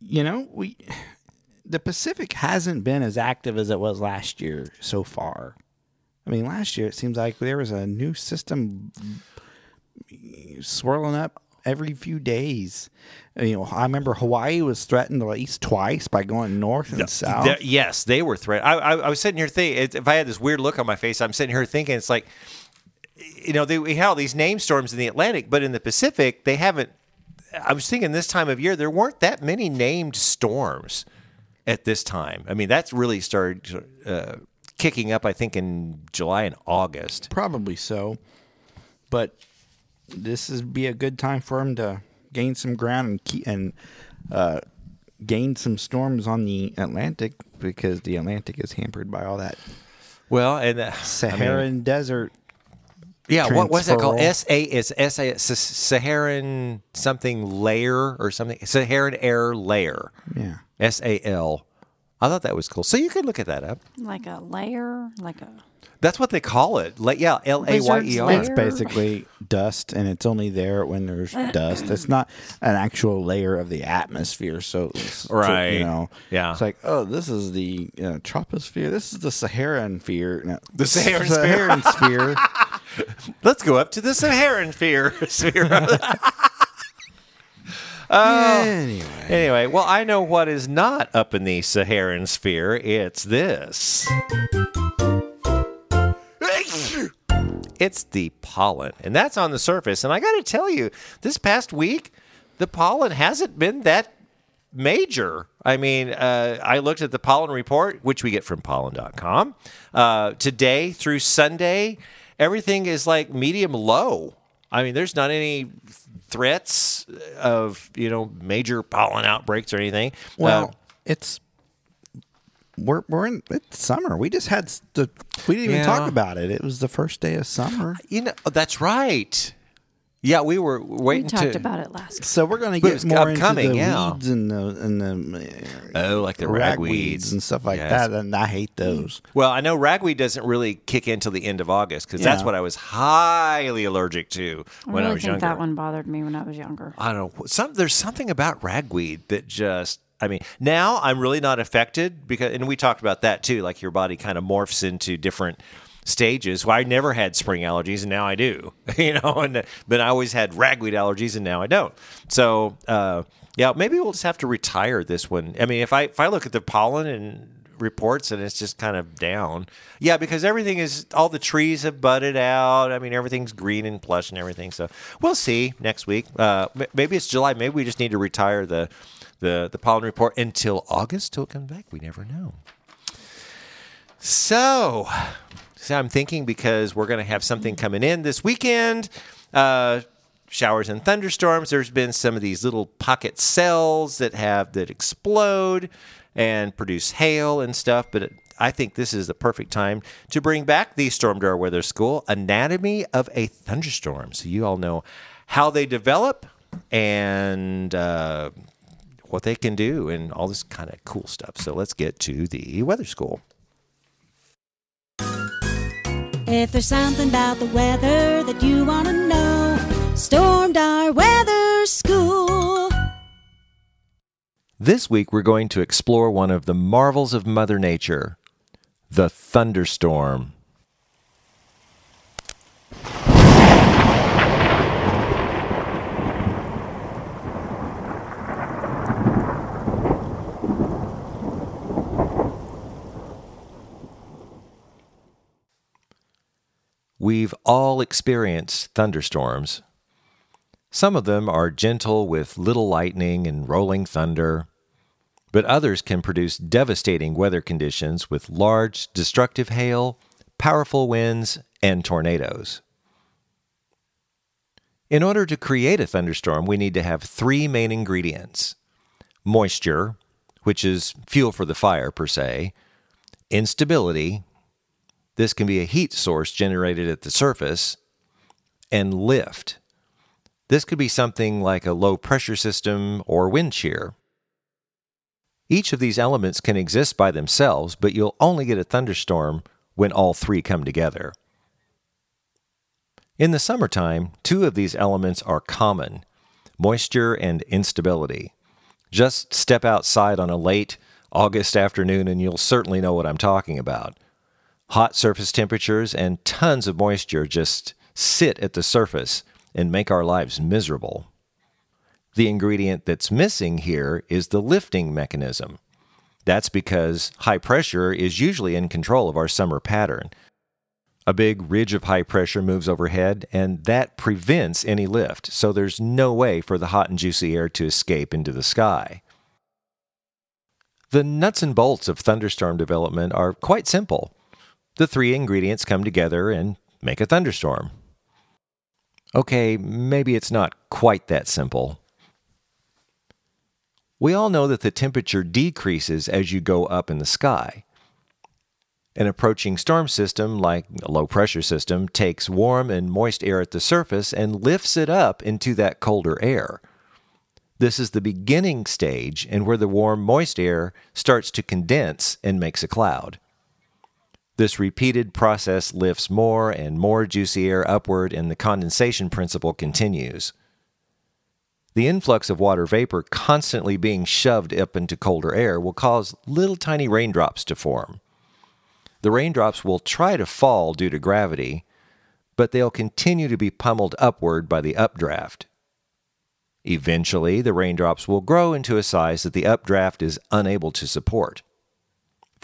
you know, we the Pacific hasn't been as active as it was last year so far. I mean, last year it seems like there was a new system swirling up every few days. You know, I remember Hawaii was threatened at least twice by going north and south. There- yes, they were threatened. I, I, I was sitting here thinking, if I had this weird look on my face, I'm sitting here thinking, it's like, you know, they, we had all these name storms in the Atlantic, but in the Pacific, they haven't. I was thinking this time of year, there weren't that many named storms at this time. I mean, that's really started uh, kicking up, I think, in July and August. Probably so, but this would be a good time for him to gain some ground and keep, and uh, gain some storms on the Atlantic because the Atlantic is hampered by all that Well, and uh, Saharan I mean, desert. yeah, what was that called? S A is S A Saharan something layer or something Saharan air layer. Yeah, S A L. I thought that was cool. So you could look at that up. like a layer, like a That's what they call it. La- yeah, L A Y E R. it's basically dust, and it's only there when there's dust. It's not an actual layer of the atmosphere. So, it's- Right. you know, Yeah. it's like, oh, this is the uh, troposphere. This is the Saharan sphere. No, The Saharan sphere. Saharan sphere. Let's go up to the Saharan sphere. sphere. Anyway. anyway, well, I know what is not up in the Saharan sphere. It's this. It's the pollen, and that's on the surface. And I got to tell you, this past week, the pollen hasn't been that major. I mean, uh, I looked at the pollen report, which we get from pollen.com. Uh, today through Sunday, everything is like medium low. I mean, there's not any threats of, you know, major pollen outbreaks or anything. Well, Uh, it's we're we're in it's summer. We just had the we didn't even talk about it. It was the first day of summer. you know, that's right. Yeah, we were we talked to. about it last. So we're going to get it's more upcoming, into the yeah. weeds and the and the Oh, like the ragweeds and stuff like Yes. that, and I hate mm. those. Well, I know ragweed doesn't really kick in till the end of August because that's what I was highly allergic to I when really I was think younger. that one bothered me when I was younger. I don't know. Some there's something about ragweed that just I mean, now I'm really not affected because, and we talked about that too. Like your body kind of morphs into different stages. Well, I never had spring allergies, and now I do. You know, and but I always had ragweed allergies, and now I don't. So, uh, yeah, maybe we'll just have to retire this one. I mean, if I if I look at the pollen and reports and it's just kind of down. Yeah, because everything is all the trees have budded out. I mean, everything's green and plush and everything. So we'll see next week. Uh, maybe it's July. Maybe we just need to retire the the the pollen report until August till it comes back. We never know. So, so I'm thinking because we're going to have something coming in this weekend. Uh, showers and thunderstorms. There's been some of these little pocket cells that have that explode and produce hail and stuff. But I think this is the perfect time to bring back the Stormdar Weather School Anatomy of a Thunderstorm. So you all know how they develop and uh, what they can do and all this kind of cool stuff. So let's get to the weather school. If there's something about the weather that you want to know, Stormdar Weather School. This week, we're going to explore one of the marvels of Mother Nature the thunderstorm. We've all experienced thunderstorms. Some of them are gentle with little lightning and rolling thunder, but others can produce devastating weather conditions with large, destructive hail, powerful winds, and tornadoes. In order to create a thunderstorm, we need to have three main ingredients moisture, which is fuel for the fire per se, instability, this can be a heat source generated at the surface, and lift. This could be something like a low pressure system or wind shear. Each of these elements can exist by themselves, but you'll only get a thunderstorm when all three come together. In the summertime, two of these elements are common moisture and instability. Just step outside on a late August afternoon and you'll certainly know what I'm talking about. Hot surface temperatures and tons of moisture just sit at the surface and make our lives miserable. The ingredient that's missing here is the lifting mechanism. That's because high pressure is usually in control of our summer pattern. A big ridge of high pressure moves overhead, and that prevents any lift, so there's no way for the hot and juicy air to escape into the sky. The nuts and bolts of thunderstorm development are quite simple. The three ingredients come together and make a thunderstorm. Okay, maybe it's not quite that simple. We all know that the temperature decreases as you go up in the sky. An approaching storm system, like a low pressure system, takes warm and moist air at the surface and lifts it up into that colder air. This is the beginning stage and where the warm, moist air starts to condense and makes a cloud. This repeated process lifts more and more juicy air upward, and the condensation principle continues. The influx of water vapor constantly being shoved up into colder air will cause little tiny raindrops to form. The raindrops will try to fall due to gravity, but they'll continue to be pummeled upward by the updraft. Eventually, the raindrops will grow into a size that the updraft is unable to support.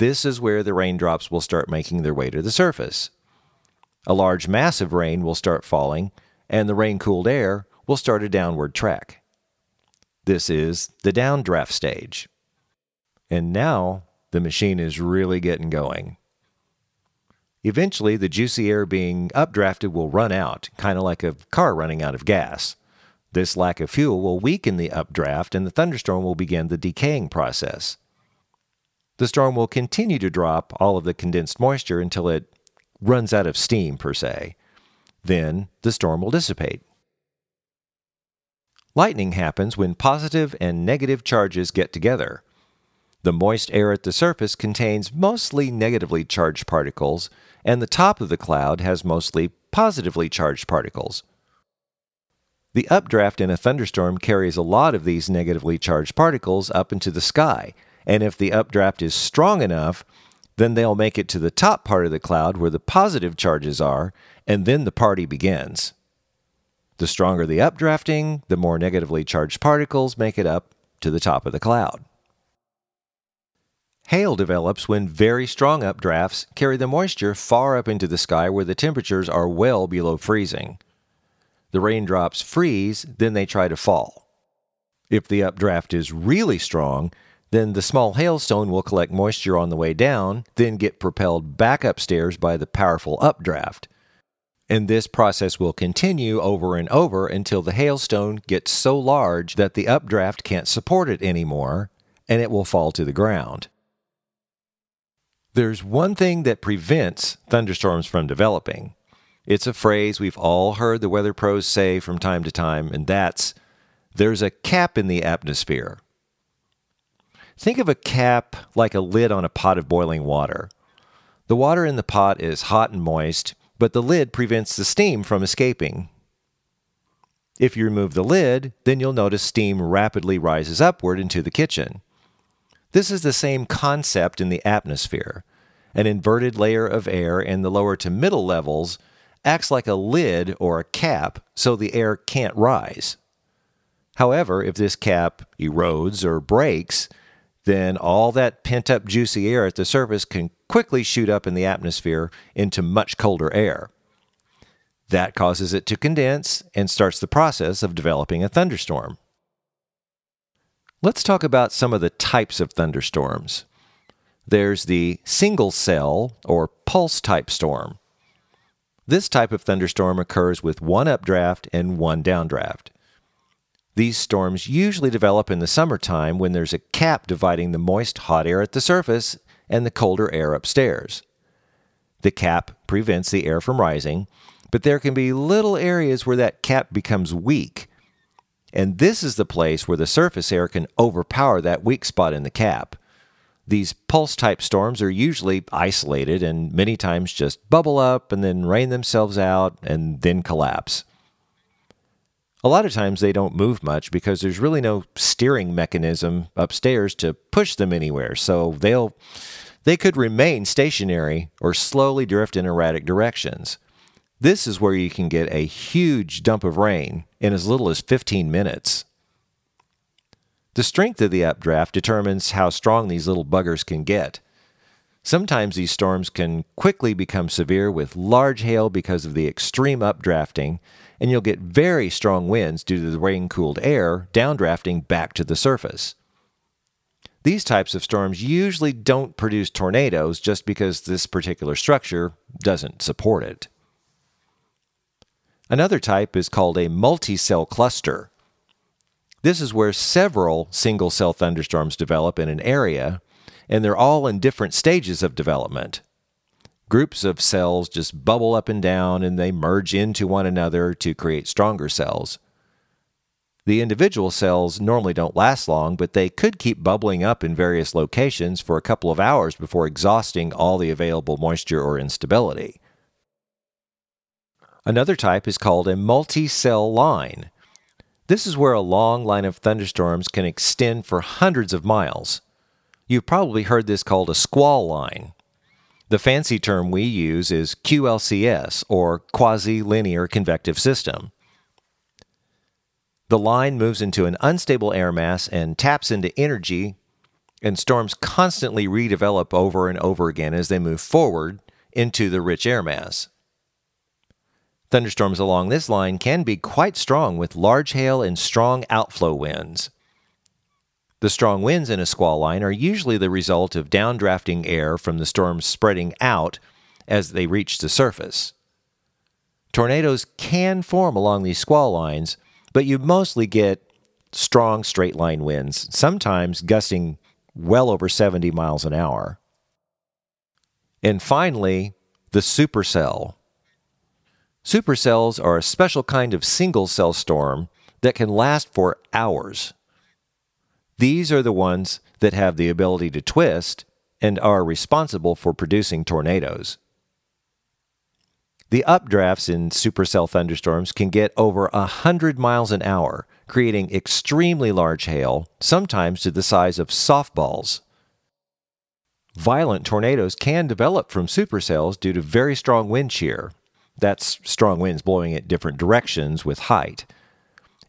This is where the raindrops will start making their way to the surface. A large mass of rain will start falling, and the rain cooled air will start a downward track. This is the downdraft stage. And now the machine is really getting going. Eventually, the juicy air being updrafted will run out, kind of like a car running out of gas. This lack of fuel will weaken the updraft, and the thunderstorm will begin the decaying process. The storm will continue to drop all of the condensed moisture until it runs out of steam, per se. Then the storm will dissipate. Lightning happens when positive and negative charges get together. The moist air at the surface contains mostly negatively charged particles, and the top of the cloud has mostly positively charged particles. The updraft in a thunderstorm carries a lot of these negatively charged particles up into the sky, and if the updraft is strong enough, then they'll make it to the top part of the cloud where the positive charges are, and then the party begins. The stronger the updrafting, the more negatively charged particles make it up to the top of the cloud. Hail develops when very strong updrafts carry the moisture far up into the sky where the temperatures are well below freezing. The raindrops freeze, then they try to fall. If the updraft is really strong, then the small hailstone will collect moisture on the way down, then get propelled back upstairs by the powerful updraft. And this process will continue over and over until the hailstone gets so large that the updraft can't support it anymore and it will fall to the ground. There's one thing that prevents thunderstorms from developing. It's a phrase we've all heard the weather pros say from time to time, and that's there's a cap in the atmosphere. Think of a cap like a lid on a pot of boiling water. The water in the pot is hot and moist, but the lid prevents the steam from escaping. If you remove the lid, then you'll notice steam rapidly rises upward into the kitchen. This is the same concept in the atmosphere. An inverted layer of air in the lower to middle levels acts like a lid or a cap so the air can't rise. However, if this cap erodes or breaks, then all that pent up juicy air at the surface can quickly shoot up in the atmosphere into much colder air. That causes it to condense and starts the process of developing a thunderstorm. Let's talk about some of the types of thunderstorms. There's the single cell or pulse type storm. This type of thunderstorm occurs with one updraft and one downdraft. These storms usually develop in the summertime when there's a cap dividing the moist hot air at the surface and the colder air upstairs. The cap prevents the air from rising, but there can be little areas where that cap becomes weak. And this is the place where the surface air can overpower that weak spot in the cap. These pulse type storms are usually isolated and many times just bubble up and then rain themselves out and then collapse. A lot of times they don't move much because there's really no steering mechanism upstairs to push them anywhere. So they'll they could remain stationary or slowly drift in erratic directions. This is where you can get a huge dump of rain in as little as 15 minutes. The strength of the updraft determines how strong these little buggers can get. Sometimes these storms can quickly become severe with large hail because of the extreme updrafting, and you'll get very strong winds due to the rain cooled air downdrafting back to the surface. These types of storms usually don't produce tornadoes just because this particular structure doesn't support it. Another type is called a multi cell cluster. This is where several single cell thunderstorms develop in an area, and they're all in different stages of development groups of cells just bubble up and down and they merge into one another to create stronger cells. The individual cells normally don't last long, but they could keep bubbling up in various locations for a couple of hours before exhausting all the available moisture or instability. Another type is called a multi cell line. This is where a long line of thunderstorms can extend for hundreds of miles. You've probably heard this called a squall line. The fancy term we use is QLCS, or quasi linear convective system. The line moves into an unstable air mass and taps into energy, and storms constantly redevelop over and over again as they move forward into the rich air mass. Thunderstorms along this line can be quite strong with large hail and strong outflow winds. The strong winds in a squall line are usually the result of downdrafting air from the storm spreading out as they reach the surface. Tornadoes can form along these squall lines, but you mostly get strong straight line winds, sometimes gusting well over 70 miles an hour. And finally, the supercell. Supercells are a special kind of single cell storm that can last for hours. These are the ones that have the ability to twist and are responsible for producing tornadoes. The updrafts in supercell thunderstorms can get over 100 miles an hour, creating extremely large hail, sometimes to the size of softballs. Violent tornadoes can develop from supercells due to very strong wind shear. That's strong winds blowing at different directions with height.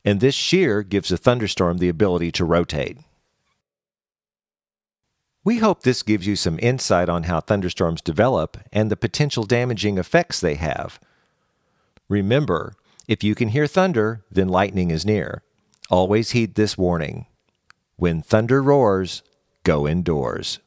And this shear gives a thunderstorm the ability to rotate. We hope this gives you some insight on how thunderstorms develop and the potential damaging effects they have. Remember, if you can hear thunder, then lightning is near. Always heed this warning. When thunder roars, go indoors.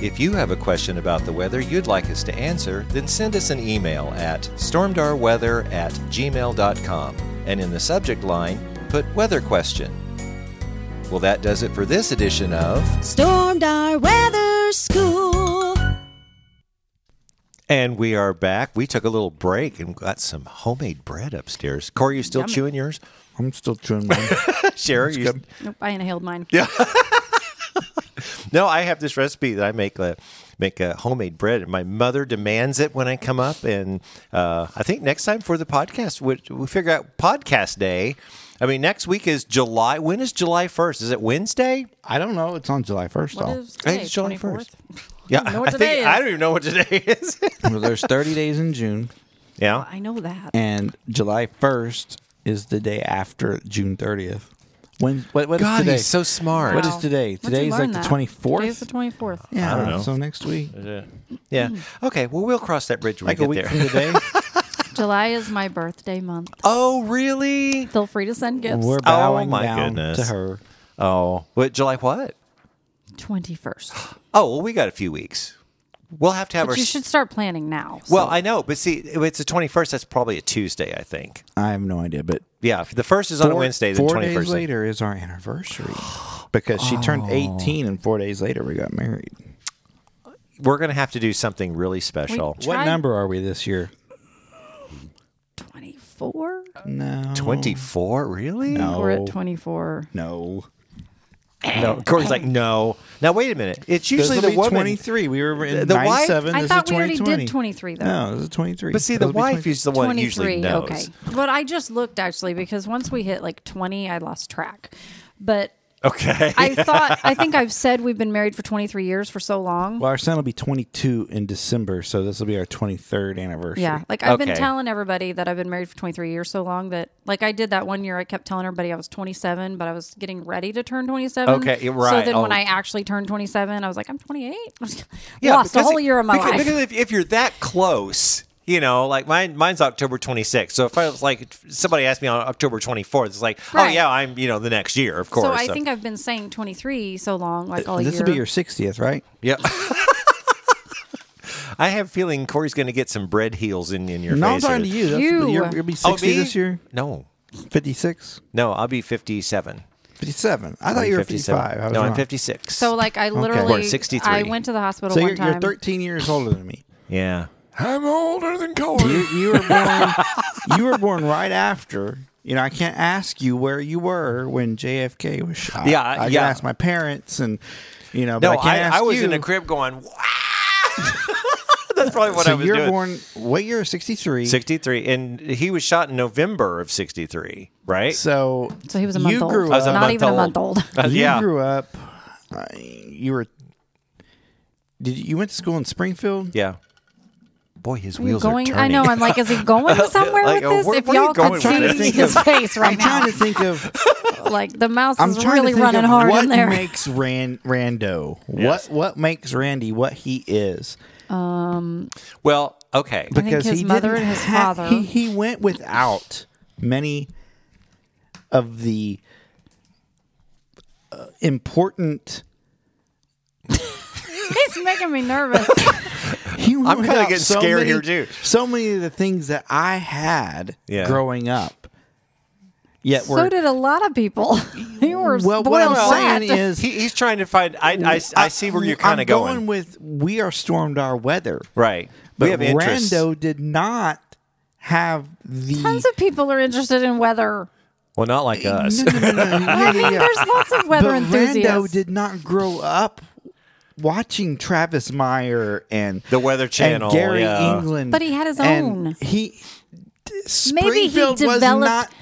If you have a question about the weather you'd like us to answer, then send us an email at stormdarweather at gmail.com and in the subject line, put weather question. Well, that does it for this edition of. Stormdar weather school. And we are back. We took a little break and got some homemade bread upstairs. Corey, you still Yummy. chewing yours? I'm still chewing mine. Sherry, you, Nope, I inhaled mine. No, I have this recipe that I make uh, make a homemade bread. And my mother demands it when I come up, and uh, I think next time for the podcast, we, we figure out podcast day. I mean, next week is July. When is July first? Is it Wednesday? I don't know. It's on July 1st. What though. is today? It's July 24th? 1st. Yeah, know what I think is. I don't even know what today is. Well, there's 30 days in June, yeah, I know that. and July 1st is the day after June 30th. When what, what is God, today? he's so smart. What is Wow. today? When'd you Today's like learn the that? 24th. Today's the 24th. yeah, I don't know. So next week, Yeah. Yeah. Okay. Well, we'll cross that bridge when like we a get week there. from today, July is my birthday month. Oh, really? Feel free to send gifts. we're oh, bowing my down goodness. to her. Oh, what July? What? 21st. Oh, well, we got a few weeks. We'll have to have But our. you should start planning now. well, so- I know, but see, if it's the twenty first. That's probably a Tuesday, I think. I have no idea, but Yeah, the first is on a Wednesday. The Four twenty days later is our anniversary because she turned Oh. 18, and four days later we got married. We're gonna have to do something really special. We- What number are we this year? 24? No, Twenty four, really? No. We're at 24. no. No. Corey's like, no. Now wait a minute. It's usually the woman. 23. We were in The- the wife- 97. I thought is we already 2020. did 23, though. No, this is 23. But see, the This'll be wife 23. is the one that usually knows. okay. But I just looked actually because once we hit like 20, I lost track. But Okay. I thought, I think I've said we've been married for 23 years for so long. Well, our son will be 22 in December, so this will be our 23rd anniversary. Yeah, like I've been Okay. telling everybody that I've been married for 23 years so long that like I did that one year I kept telling everybody I was 27 but I was getting ready to turn 27. Okay, So right. then when Oh. I actually turned 27 I was like I'm 28. Yeah, Lost a because- whole year of my because, life. Because if, if you're that close, you know, like mine, mine's October 26th. So if I was like, somebody asked me on October 24th, it's like, oh yeah, I'm, you know, the next year, of course. so I think I've been saying 23 so long like all This year. This will be your 60th, right? Yep. I have a feeling Corey's going to get some bread heels in, in your no, I'm face. talking to you. That's, You. You're, you'll be Oh, 60 me? this year? No, 56? no, I'll be 57. 57. I thought you were 57. 55. I was no, I'm 56. so like I Born literally 63. I went to the hospital So one you're, time. you're 13 years older than me. yeah. I'm older than Corey. You, you were born. you were born right after. You know, I can't ask you where you were when JFK was shot. Yeah, I can yeah. ask my parents, and you know, no, but I can't I, ask I was you. in a crib going, wow. That's probably what so I was doing. you're doing. born. What year? 63. 63 and he was shot in november of 63 right So so he was a month you old. grew I was a. Not month even old. a month old. Uh, you yeah grew up. Uh, you were. Did you, you went to school in Springfield? yeah boy his Are wheels going? are turning I know. I'm like, is he going somewhere Like, with uh, this? where- if where you y'all could see his of- face right I'm now, trying to think of. like the mouse I'm is really running hard what in there. What makes Ran, Rando. Yes. What what makes Randy what he is? Um. well okay think Because his he mother and his ha- father- He, he went without many of the uh, important. He's making me nervous. He went I'm kinda without getting scared many- here, too. So many of the things that I had Yeah. growing up. Yet so we're did a lot of people. you were well. What I'm brat. saying is, he, he's trying to find I, I, I see where you're kind of going, going with we are Stormdar weather, right but we have interests Rando did not have the. Tons of people are interested in weather. well not like us no, no, no, no, no, I yeah, mean, yeah, yeah. there's lots of weather but enthusiasts. Rando did not grow up watching Travis Meyer and The Weather Channel, and Gary yeah. England. But he had his and own. He Maybe he Springfield was developed- not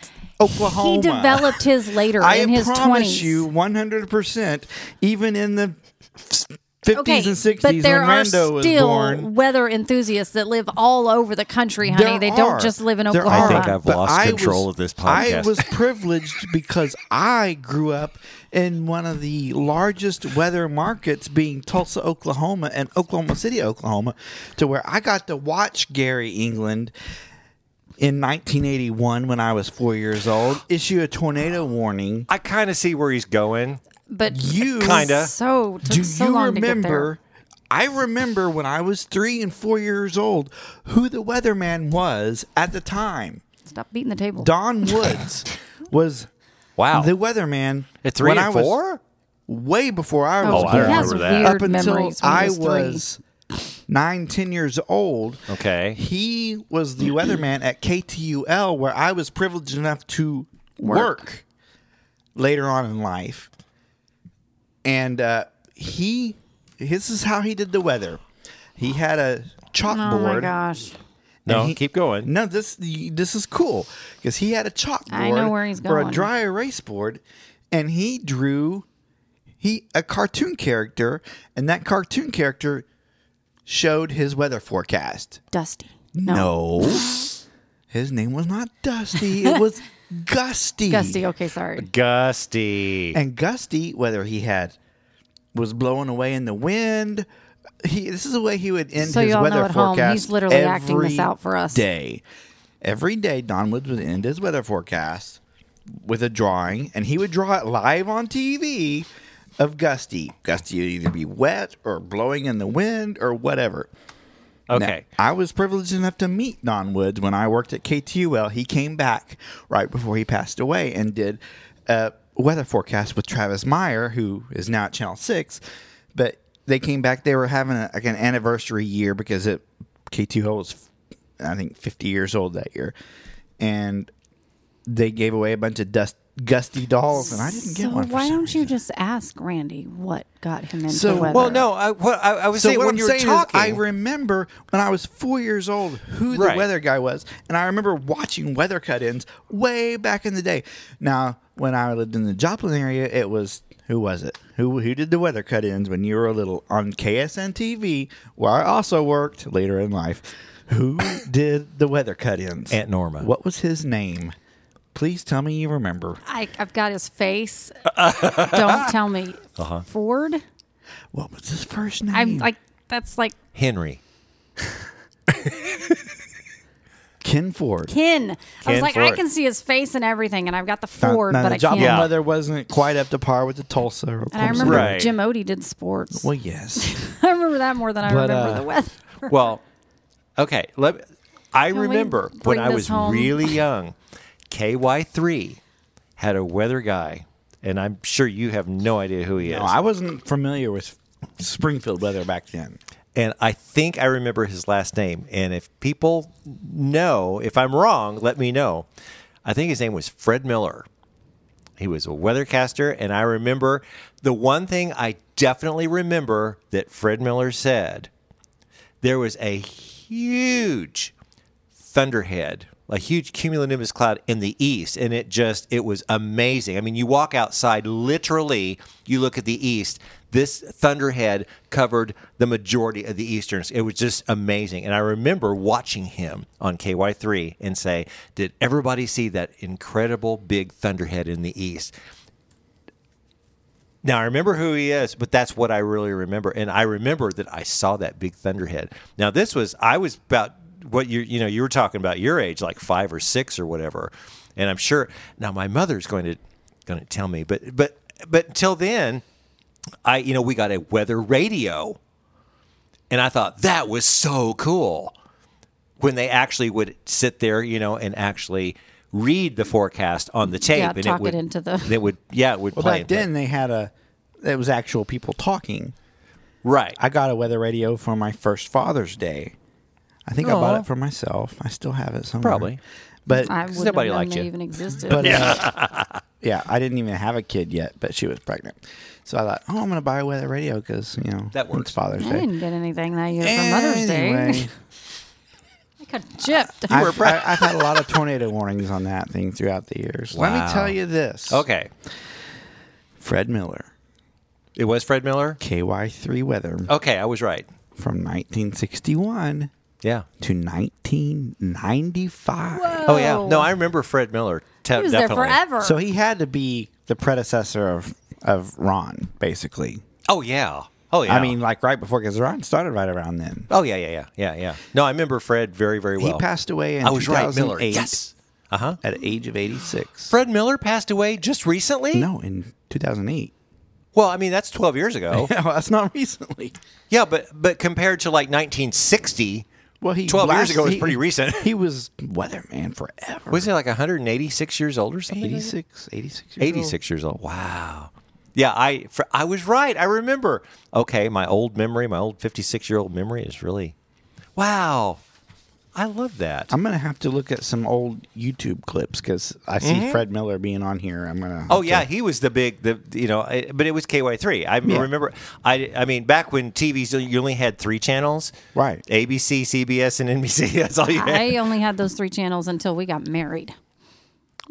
Oklahoma. He developed his later I in his promise twenties. you, one hundred percent. Even in the fifties Okay, and but sixties, there when are Rando was still born, weather enthusiasts that live all over the country, honey. There they are. don't just live in There Oklahoma. I think I've But lost I control was- of this podcast. I was privileged because I grew up in one of the largest weather markets, being Tulsa, Oklahoma, and Oklahoma City, Oklahoma, to where I got to watch Gary England in 1981 when I was four years old issue a tornado warning. I kind of see where he's going. But You Kinda. so took Do so you long to get there. remember? I remember when I was three and four years old who the weatherman was at the time. Stop beating the table. Don Woods was Wow. the weatherman At three when and I was four? way before I was Oh, I born. he has remember that. Up until. When I was, was nine, ten years old. Okay. He was the weatherman at KTUL where I was privileged enough to work, later on in life. And uh, he, this is how he did the weather. He had a chalkboard. Oh my gosh! No, he- keep going. No, this this is cool because he had a chalkboard I know where he's going. for a dry erase board, and he drew he a cartoon character, and that cartoon character showed his weather forecast. Dusty. No, his name was not Dusty. It was Gusty. Gusty. Okay, sorry. Gusty. And Gusty, whether he had was blowing away in the wind, he this is the way he would end So his y'all know weather at home, forecast. he's literally acting this out for us. Day, every day, Don Woods would end his weather forecast with a drawing, and he would draw it live on TV of Gusty. Gusty would either be wet or blowing in the wind or whatever. Now, okay. I was privileged enough to meet Don Woods when I worked at KTUL. He came back right before he passed away and did a weather forecast with Travis Meyer, who is now at Channel 6. But they came back. They were having a, like an anniversary year because it, KTUL was, I think, 50 years old that year. And they gave away a bunch of dust, gusty dolls, and I didn't get So one. For why some don't you just ask Randy what got him into So- weather? Well, no, I, what, I, I was So saying what when I'm you were saying talking. is, I remember when I was four years old who the Right. weather guy was, and I remember watching weather cut-ins way back in the day. Now, when I lived in the Joplin area, it was who was it? Who who did the weather cut-ins when you were a little on KSN TV, where I also worked later in life. Who did the weather cut-ins? Aunt Norma. What was his name? Please tell me you remember. I, I've got his face. don't tell me. Uh-huh. Ford. What was his first name? I'm like that's like Henry. Ken Ford. Kin. I Ken was like, I Ford. can see his face and everything, and I've got the Now- Ford, now, but the I Joplin can't. Yeah. weather wasn't quite up to par with the Tulsa. Or And I Oklahoma remember Right. Jim Odie did sports. Well, yes. I remember that more than I But, remember uh, the weather. Well, okay. Let I we remember when bring I this was home? really young. KY3 had a weather guy, and I'm sure you have no idea who he is. No, I wasn't familiar with Springfield weather back then. and I think I remember his last name. And if people know, if I'm wrong, let me know. I think his name was Fred Miller. He was a weathercaster, and I remember the one thing I definitely remember that Fred Miller said. There was a huge thunderhead, a huge cumulonimbus cloud in the east, and it just it was amazing. I mean, you walk outside, literally, you look at the east. This thunderhead covered the majority of the eastern. It was just amazing, and I remember watching him on KY3 and say, "Did everybody see that incredible big thunderhead in the east?" Now I remember who he is, but that's what I really remember, and I remember that I saw that big thunderhead. Now this was I was about what you you know you were talking about your age, like five or six or whatever, and I'm sure now my mother's going to going to tell me, but but but until then, I you know we got a weather radio, and I thought that was so cool when they actually would sit there, you know, and actually read the forecast on the tape, Yeah, and talk it would it into the- it would yeah it would Well, play back then they had a. It was actual people talking. right. I got a weather radio for my first Father's Day. I think I bought Aw. it for myself. I still have it somewhere. Probably. But I wouldn't nobody have known liked they you. even existed. But yeah. Uh, yeah, I didn't even have a kid yet, but she was pregnant. So I thought, oh, I'm going to buy a weather radio because, you know, That works. It's Father's Day. I Day. didn't get anything that year for Mother's Anyway, Day. I got gypped. I've, I, I've had a lot of tornado warnings on that thing throughout the years. Let me tell you this. Okay. Fred Miller, It was Fred Miller? KY3 weather Okay, I was right. from 1961 Yeah. to 1995. Oh, yeah. No, I remember Fred Miller. Te- he was definitely. there forever. So he had to be the predecessor of, of Ron, basically. Oh, yeah. Oh, yeah. I mean, like right before, because Ron started right around then. oh, yeah, yeah, yeah. Yeah, yeah. No, I remember Fred very, very well. He passed away in I was right, 2008 Miller. Yes. Uh huh. at age of 86. Fred Miller passed away just recently? No, in 2008. Well, I mean, that's 12 years ago. well, that's not recently. yeah, but but compared to like 1960, Well, he 12 years ago was he- pretty recent. He was weatherman forever. was he like 186 years old or something? like 86, 86 years old. 86 years old. Wow. Yeah, I fr- I was right. I remember. Okay, my old memory, my old 56 year old memory is really. Wow. I love that. I'm gonna have to look at some old YouTube clips because I see Fred Miller being on here. I'm gonna. Oh yeah, he was the big the you know, I- but it was KY three. I Yeah. remember. I I mean, back when TVs you only had three channels, Right. ABC, CBS, and NBC. That's all you had. I only had those three channels until we got married.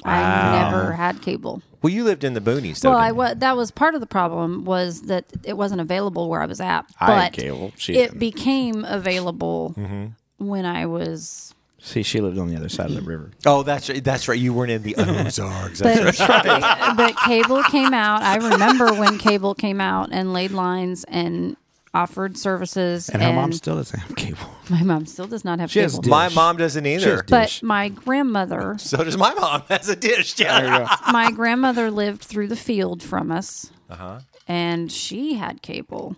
I never had cable. well, you lived in the boonies, though. Well, I didn't you? wa- that was part of the problem was that it wasn't available where I was at. But I had cable. She it didn't. became available Mm-hmm. When I was. See, she lived on the other side of the river. Oh, that's right. That's right. You weren't in the Ozarks. That's But, right. but cable came out. I remember when cable came out and laid lines and offered services. And her mom still doesn't have cable. my mom still does not have She has cable. dish. My mom doesn't either. but my grandmother, So does my mom. Has a dish. Yeah. There you go. my grandmother lived through the field from us, Uh-huh. and she had cable.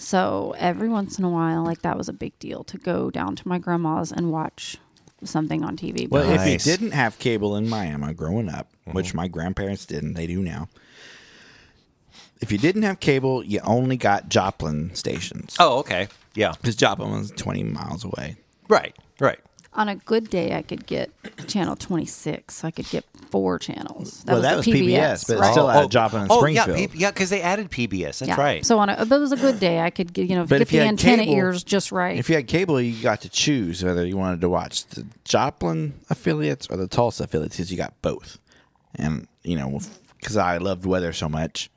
So every once in a while, like that was a big deal to go down to my grandma's and watch something on TV. Well, if you Nice. didn't have cable in Miami growing up, Mm-hmm. which my grandparents didn't, they do now. If you didn't have cable, you only got Joplin stations. Oh, okay. Yeah. Because Joplin was 20 miles away. Right. Right. on a good day, I could get channel twenty six. I could get four channels. Well, that was PBS, but it's still right? out. Oh, Joplin and oh, Springfield. Yeah, P- yeah, because they added PBS. That's yeah. right. So on a, but it was a good day. I could get you know But get if you the had antenna cable- ears just right. If you had cable, you got to choose whether you wanted to watch the Joplin affiliates or the Tulsa affiliates because you got both. And, you know, because I loved weather so much,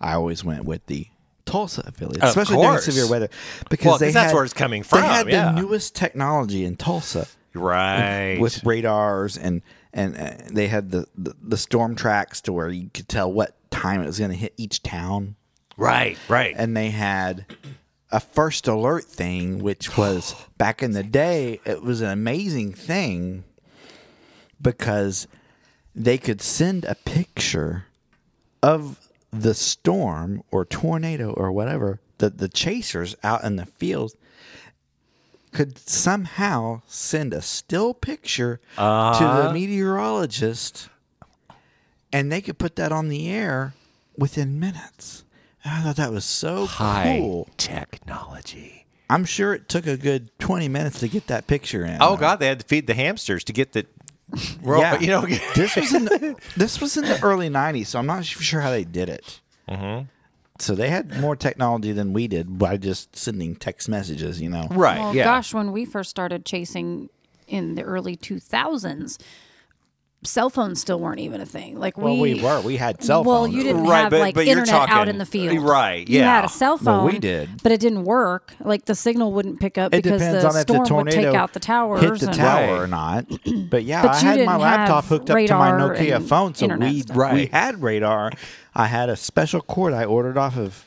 I always went with the Tulsa affiliates, Of especially during severe weather. Because Well, 'cause they that's had- where it's coming from, They had yeah. the newest technology in Tulsa right. with radars and and uh, they had the, the the storm tracks to where you could tell what time it was going to hit each town right. Right. and they had a first alert thing which was back in the day it was an amazing thing because they could send a picture of the storm or tornado or whatever that the chasers out in the field could somehow send a still picture to the meteorologist and they could put that on the air within minutes. And I thought that was so High cool. technology. I'm sure it took a good 20 minutes to get that picture in. Oh God, they had to feed the hamsters to get the. Yeah. you know. this was in the, this was in the early 90s, so I'm not sure how they did it. Mm-hmm. So they had more technology than we did by just sending text messages, you know. right. well, yeah. gosh, when we first started chasing in the early two thousands, cell phones still weren't even a thing. Like Well, we were. We had cell well, phones. you didn't Right, have but- like but you're internet out in the field, right, You yeah. had a cell Well, phone, we did. but it didn't work. Like the signal wouldn't pick up It because the on storm the would take out the towers. hit the and- tower Right. or not. But yeah, But I you had my laptop hooked up to my Nokia phone, so we stuff. we had radar. I had a special cord I ordered off of.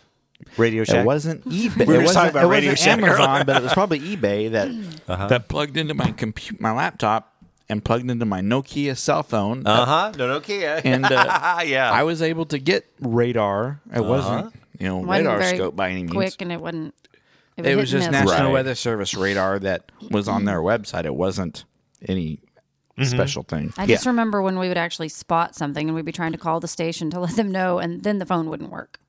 Radio Shack. It wasn't eBay. We were it talking wasn't, about it Radio wasn't Shack Amazon, earlier. but it was probably eBay that Uh-huh. that plugged into my computer, my laptop, and plugged into my Nokia cell phone. Uh huh. No Nokia. And uh, yeah. I was able to get radar. It wasn't you know Wasn't radar very scope by any means. quick, and it wasn't. It, It was just. National Right. Weather Service radar that was on their website. It wasn't any Mm-hmm. special thing. I just remember when we would actually spot something, and we'd be trying to call the station to let them know, and then the phone wouldn't work.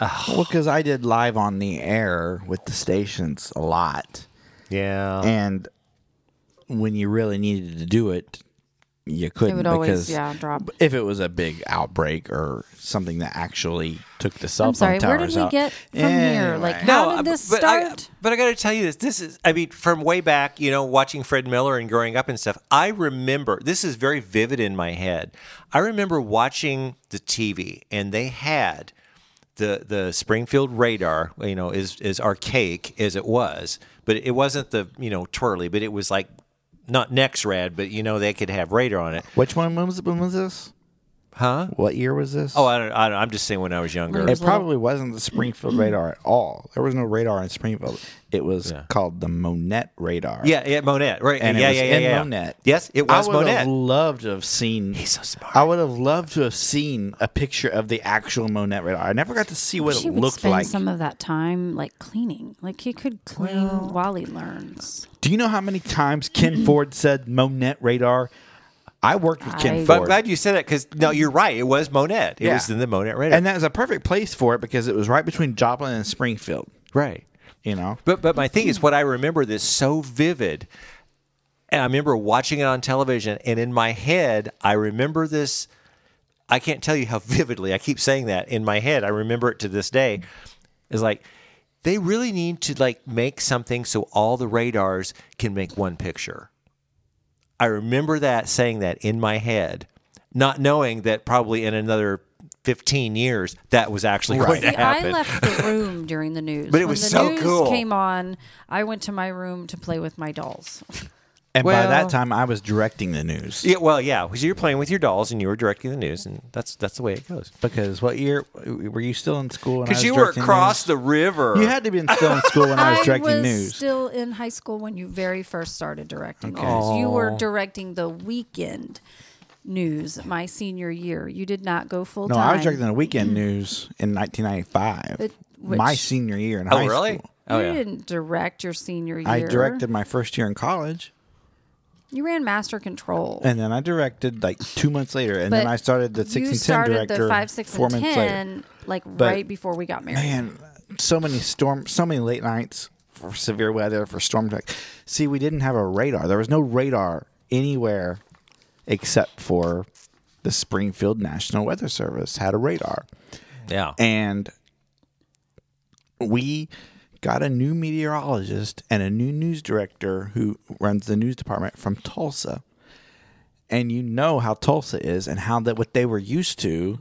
Well, because I did live on the air with the stations a lot, yeah. and when you really needed to do it, you couldn't would always, because yeah, drop. if it was a big outbreak or something that actually took the cell I'm phone sorry. Where towers did we out. get from here? Like, Anyway. how uh, did this but I, start? but I got to tell you this. This is, I mean, from way back, you know, watching Fred Miller and growing up and stuff. I remember this is very vivid in my head. I remember watching the TV, and they had the the Springfield radar. You know, is as archaic as it was, but it wasn't the you know twirly, but it was like not next Nexrad, but you know they could have radar on it, Which one was when was this? Huh? What year was this? Oh, I don't, I don't. I'm just saying when I was younger. It was little- probably wasn't the Springfield radar at all. There was no radar in Springfield. It was called the Monett radar. Yeah, yeah, Monett, right? and yeah, it was yeah, yeah, in yeah. Monett. Yes, it was I would Monett. have loved to have seen. He's so smart. I would have loved to have seen a picture of the actual Monett radar. I never got to see what She it would looked spend like. some of that time like cleaning. Like he could clean while he learns. Do you know how many times Ken Ford said Monett radar? I worked with Ken I- But Ford. I'm glad you said that because no, you're right. It was Monett. It Yeah. was in the Monett radar. and that was a perfect place for it because it was right between Joplin and Springfield. right. You know, But but my thing is, what I remember this so vivid, and I remember watching it on television, and in my head, I remember this. I can't tell you how vividly. I keep saying that in my head. I remember it to this day. Is like they really need to like make something so all the radars can make one picture. I remember that saying that in my head, not knowing that probably in another 15 years that was actually going See, to happen. I left the room during the news. But it when was the so news cool. Came on. I went to my room to play with my dolls. and by that time I was directing the news. Yeah, well, yeah, because you're playing with your dolls and you were directing the news, and that's that's the way it goes. Because what year were you still in school? Because was you were across news? the river. You had to be in- still in school when I was directing was news. still in high school when you very first started directing news. You were directing the weekend news my senior year. You did not go full time. no, time. I was directing the weekend mm-hmm. news in 1995. But which- my senior year in oh, high really? school. Oh, really? you yeah. didn't direct your senior year. I directed my first year in college, You ran master control. and then I directed like two months later, and then I started the six you and ten started director the five, six, four and months ten later. like right before we got married. Man, so many storm, so many late nights for severe weather for storm track. See, we didn't have a radar. There was no radar anywhere except for the Springfield National Weather Service had a radar, Yeah. and we got a new meteorologist and a new news director who runs the news department from Tulsa. And you know how Tulsa is and how that what they were used to.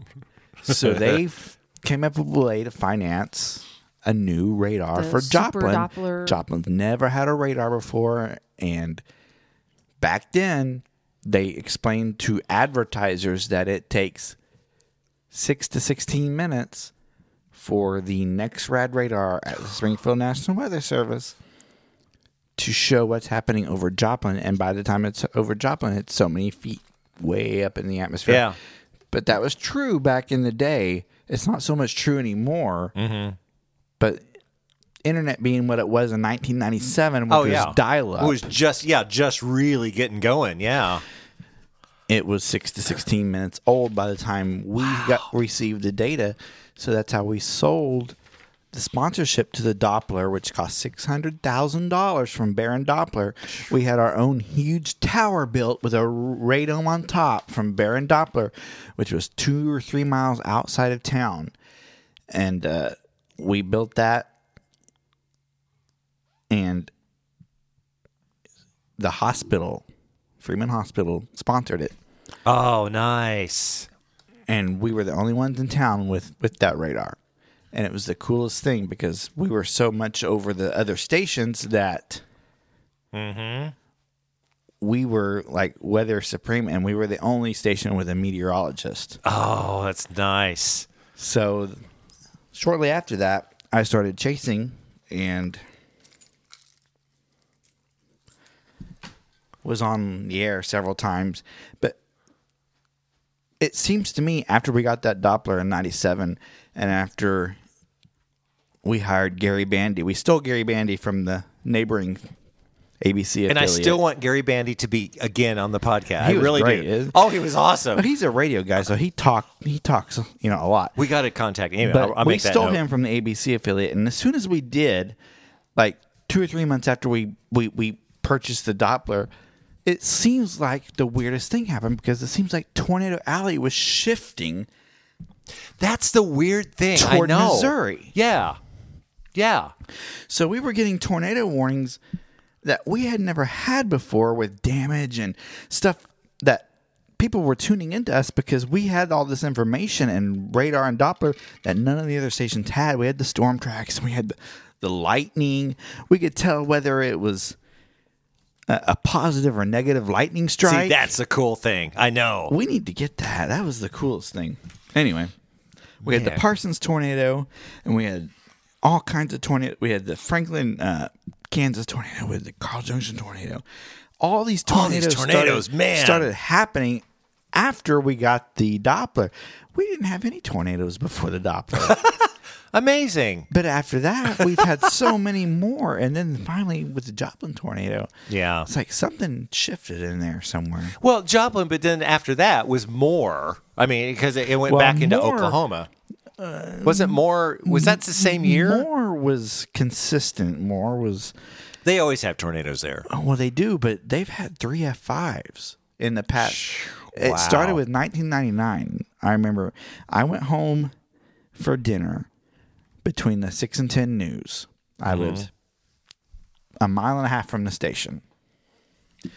So they came up with a way to finance a new radar The for Joplin. Doppler. Joplin's never had a radar before, and back then they explained to advertisers that it takes six to sixteen minutes for the next rad radar at the Springfield National Weather Service to show what's happening over Joplin, and by the time it's over Joplin, it's so many feet way up in the atmosphere. Yeah. But that was true back in the day. It's not so much true anymore. Mm-hmm. But internet being what it was in 1997, which Oh was yeah. dial up, It was just yeah, just really getting going. Yeah. it was six to 16 minutes old by the time we got received the data. So that's how we sold the sponsorship to the Doppler, which cost $600,000 from Baron Doppler. We had our own huge tower built with a radome on top from Baron Doppler, which was two or three miles outside of town. And uh, we built that. And the hospital, Freeman Hospital, sponsored it. Oh, nice. And we were the only ones in town with with that radar. And it was the coolest thing because we were so much over the other stations that mm-hmm. we were like weather supreme and we were the only station with a meteorologist. Oh, that's nice. so shortly after that i started chasing and was on the air several times. But it seems to me after we got that doppler in 97 and after we hired gary bandy we stole gary bandy from the neighboring abc And I still want Gary Bandy to be again on the podcast. He I really great, do. Oh, he was awesome. He's a radio guy so he talk he talks you know a lot we got to contact him. Anyway, But I'll, I'll we stole note. him from the ABC affiliate, and as soon as we did, like two or three months after we we we purchased the Doppler, it seems like the weirdest thing happened because it seems like Tornado Alley was shifting. That's the weird thing. Toward I know. Missouri. Yeah. Yeah. So we were getting tornado warnings that we had never had before with damage and stuff that people were tuning into us because we had all this information and radar and Doppler that none of the other stations had. We had the storm tracks, we had the, the lightning. We could tell whether it was a, a positive or negative lightning strike. See, that's the cool thing. I know. we need to get that. That was the coolest thing. Anyway, we had the Parsons tornado, and we had all kinds of tornado. We had the Franklin, uh, Kansas tornado, with the Carl Junction tornado. All these All these tornadoes, tornadoes, started, man. started happening after we got the Doppler. We didn't have any tornadoes before the Doppler, Amazing. but after that, we've had so many Moore. And then finally, with the Joplin tornado, Yeah. it's like something shifted in there somewhere. Well, Joplin, but then after that was more. I mean, because it, it went Well, back into Moore- Oklahoma. Uh, was it more? Was that the same year? Moore was consistent. Moore was They always have tornadoes there. oh, well, they do, but they've had three F fives in the past. Wow. It started with 1999. I remember I went home for dinner between the six and ten news. I mm-hmm. lived a mile and a half from the station. And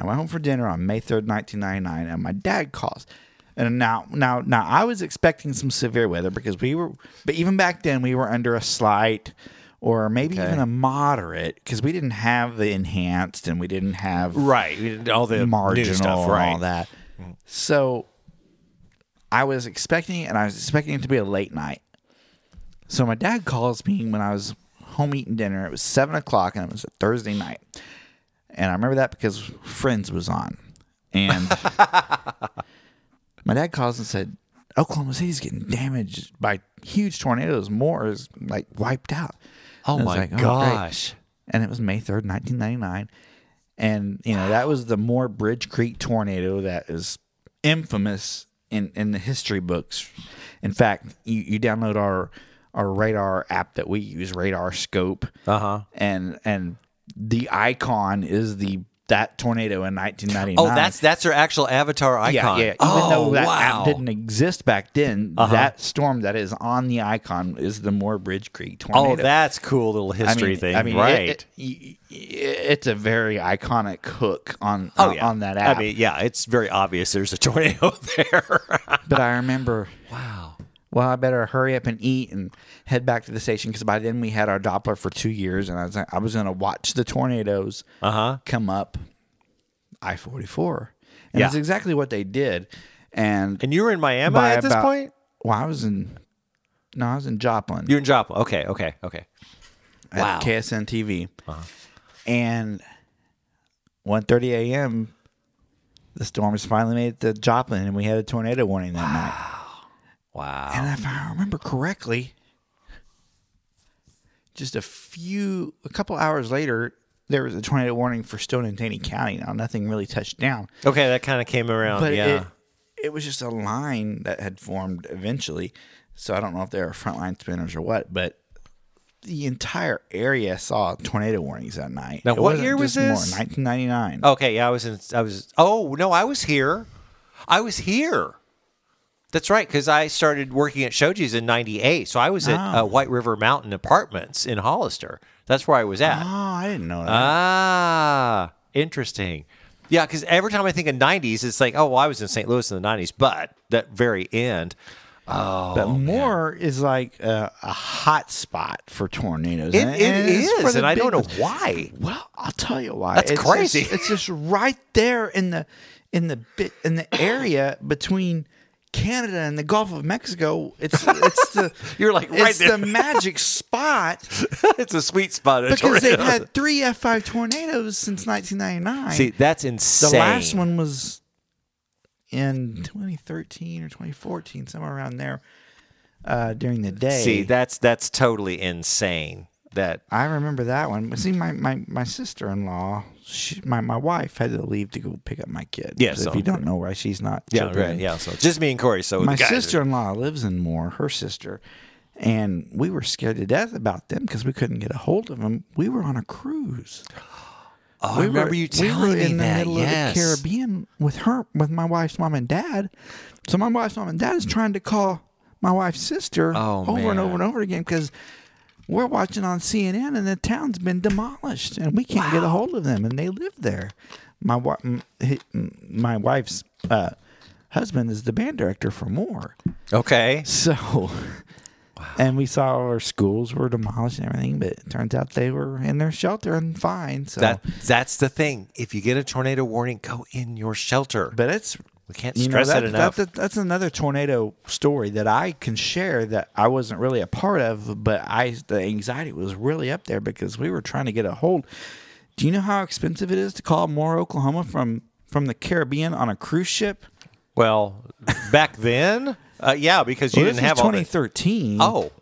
I went home for dinner on May 3rd, 1999, and my dad calls. And now, now, now, I was expecting some severe weather because we were, but even back then, we were under a slight or maybe Okay. even a moderate because we didn't have the enhanced and we didn't have Right. All the marginal stuff. and all that. Mm. So I was expecting and I was expecting it to be a late night. So my dad calls me when I was home eating dinner. It was seven o'clock, and it was a Thursday night. And I remember that because Friends was on, and my dad calls and said, "Oklahoma City's getting damaged by huge tornadoes. Moore is like wiped out." Oh my like, oh, great." gosh. and it was May 3rd, 1999. And, you know, that was the Moore Bridge Creek tornado that is infamous in, in the history books. In fact, you, you download our our radar app that we use, RadarScope, Uh huh. and and the icon is the that tornado in 1999. Oh, that's that's their actual avatar icon. yeah, yeah. Even oh, though that wow. app didn't exist back then, Uh-huh. that storm that is on the icon is the Moore Bridge Creek tornado. Oh, that's cool little history thing. I mean, right. It, it, it's a very iconic hook on oh, on, yeah. on that app. I mean, yeah, it's very obvious there's a tornado there. but I remember, wow. Well, I better hurry up and eat and head back to the station because by then we had our Doppler for two years, and I was I was going to watch the tornadoes Uh huh. come up I forty four, and Yeah. that's exactly what they did. And And you were in Miami at this about- point? well, I was in, no, I was in Joplin. You're in Joplin. Okay, okay, okay. at Wow. Uh-huh. KSN TV. And 1.30 a.m., the storms finally made it to Joplin, and we had a tornado warning that night. Wow. And if I remember correctly, just a few, a couple hours later, there was a tornado warning for Stone and Taney County. Now, nothing really touched down, Okay, that kind of came around. but yeah. it, it was just a line that had formed eventually. So I don't know if they were frontline spinners or what, but the entire area saw tornado warnings that night. Now, It what year was just more, this? 1999. Okay, yeah, I was in. I was. Oh no, I was here. I was here. That's right, because I started working at Shoji's in '98. So I was at uh, Oh. White River Mountain Apartments in Hollister. That's where I was at. Oh, I didn't know that. Ah, interesting. Yeah, because every time I think of '90s, it's like, oh, well, I was in St. Louis in the '90s, but that very end. Oh, but Moore is like a, a hot spot for tornadoes. It, and- it for is, and I don't know why. Well, I'll tell you why. That's it's crazy. Just, it's just right there in the in the bit in the area between Canada and the Gulf of Mexico. It's it's the You're like right it's there. the magic spot it's a sweet spot. because they've had three F five tornadoes since 1999. See, that's insane. the last one was in 2013 or 2014, somewhere around there. Uh, during the day, See, that's that's totally insane. That I remember that one. But see, my my, my sister in law, my my wife had to leave to go pick up my kid. Yeah, So if you don't know why she's not. yeah, children. right, yeah. So just me and Corey. So My sister in law lives in Moore. Her sister, and we were scared to death about them because we couldn't get a hold of them. We were on a cruise. Oh, I remember you telling we were me in the that, middle yes. of the Caribbean with her, with my wife's mom and dad. So my wife's mom and dad is trying to call my wife's sister Oh, over and over and over again because we're watching on CNN and the town's been demolished and we can't get a hold of them and they live there. My wi- m- hi- m- my wife's uh, husband is the band director for Moore. Okay. So, and we saw our schools were demolished and everything, but it turns out they were in their shelter and fine. So, That that's the thing. If you get a tornado warning, go in your shelter. but it's we can't you know, stress that, it enough. that- that's another tornado story that I can share that I wasn't really a part of, but I the anxiety was really up there because we were trying to get a hold. Do you know how expensive it is to call Moore, Oklahoma from from the Caribbean on a cruise ship? well, back then, uh, yeah, because you Well, didn't have was all the, 2013. Oh,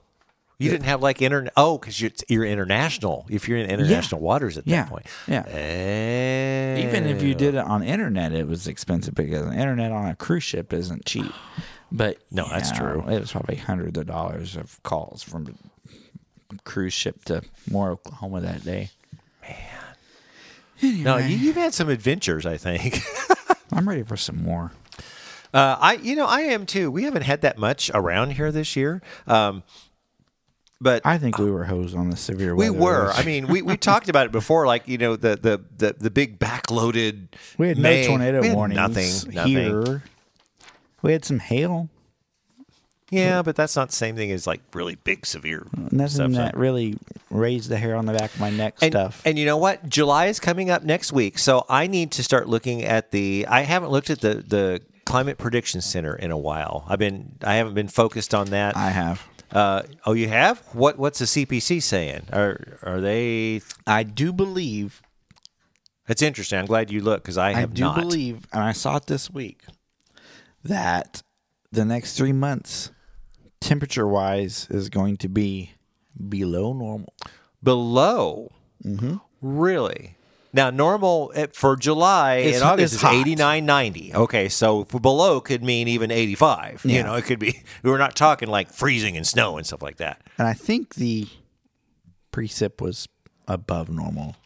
you didn't have like internet. Oh, because you're, you're international. If you're in international waters at Yeah. that point, Yeah. Eh. Even if you did it on internet, it was expensive because internet on a cruise ship isn't cheap. But No, that's yeah, true. It was probably hundreds of dollars of calls from the cruise ship to Moore, Oklahoma that day. Man. No, you, you've had some adventures. I think. I'm ready for some more. Uh, I, you know, I am too. We haven't had that much around here this year, um, but I think we were hosed on the severe we were. I mean, we, we talked about it before, like you know, the the the, the big backloaded. we had May. no tornado We warnings Nothing. Nothing. here. We had some hail. Yeah, but that's not the same thing as like really big, severe Nothing that really raised the hair on the back of my neck and, stuff. And you know what? July is coming up next week, so I need to start looking at the. I haven't looked at the the climate prediction center in a while. I've been I haven't been focused on that. I have. Uh, oh, you have? What What's the CPC saying? Are Are they? I do believe That's interesting. I'm glad you look because I have I do not. believe, and I saw it this week, that the next three months, temperature wise, is going to be below normal. below. Mm-hmm. Really? Now, normal eh, for July It's- and August is eighty nine ninety. Okay, so for below could mean even 85. You know, it could be, we're not talking like freezing and snow and stuff like that. And I think the precip was above normal.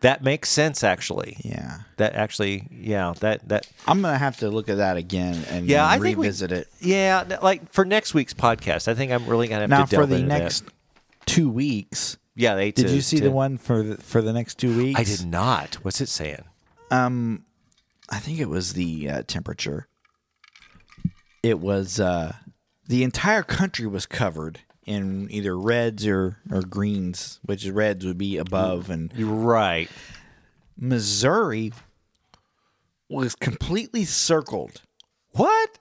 That makes sense, actually. Yeah. That actually, yeah, that, that, I'm going to have to look at that again and yeah, I think we- revisit it. Yeah, like for next week's podcast, I think I'm really going to have Now, to delve for the into that. next two weeks, Yeah, they did to- you see to- the one for the, for the next two weeks? I did not. What's it saying? Um, I think it was the uh, temperature. It was uh, the entire country was covered in either reds or or greens, which reds would be above, and right. Missouri was completely circled, What?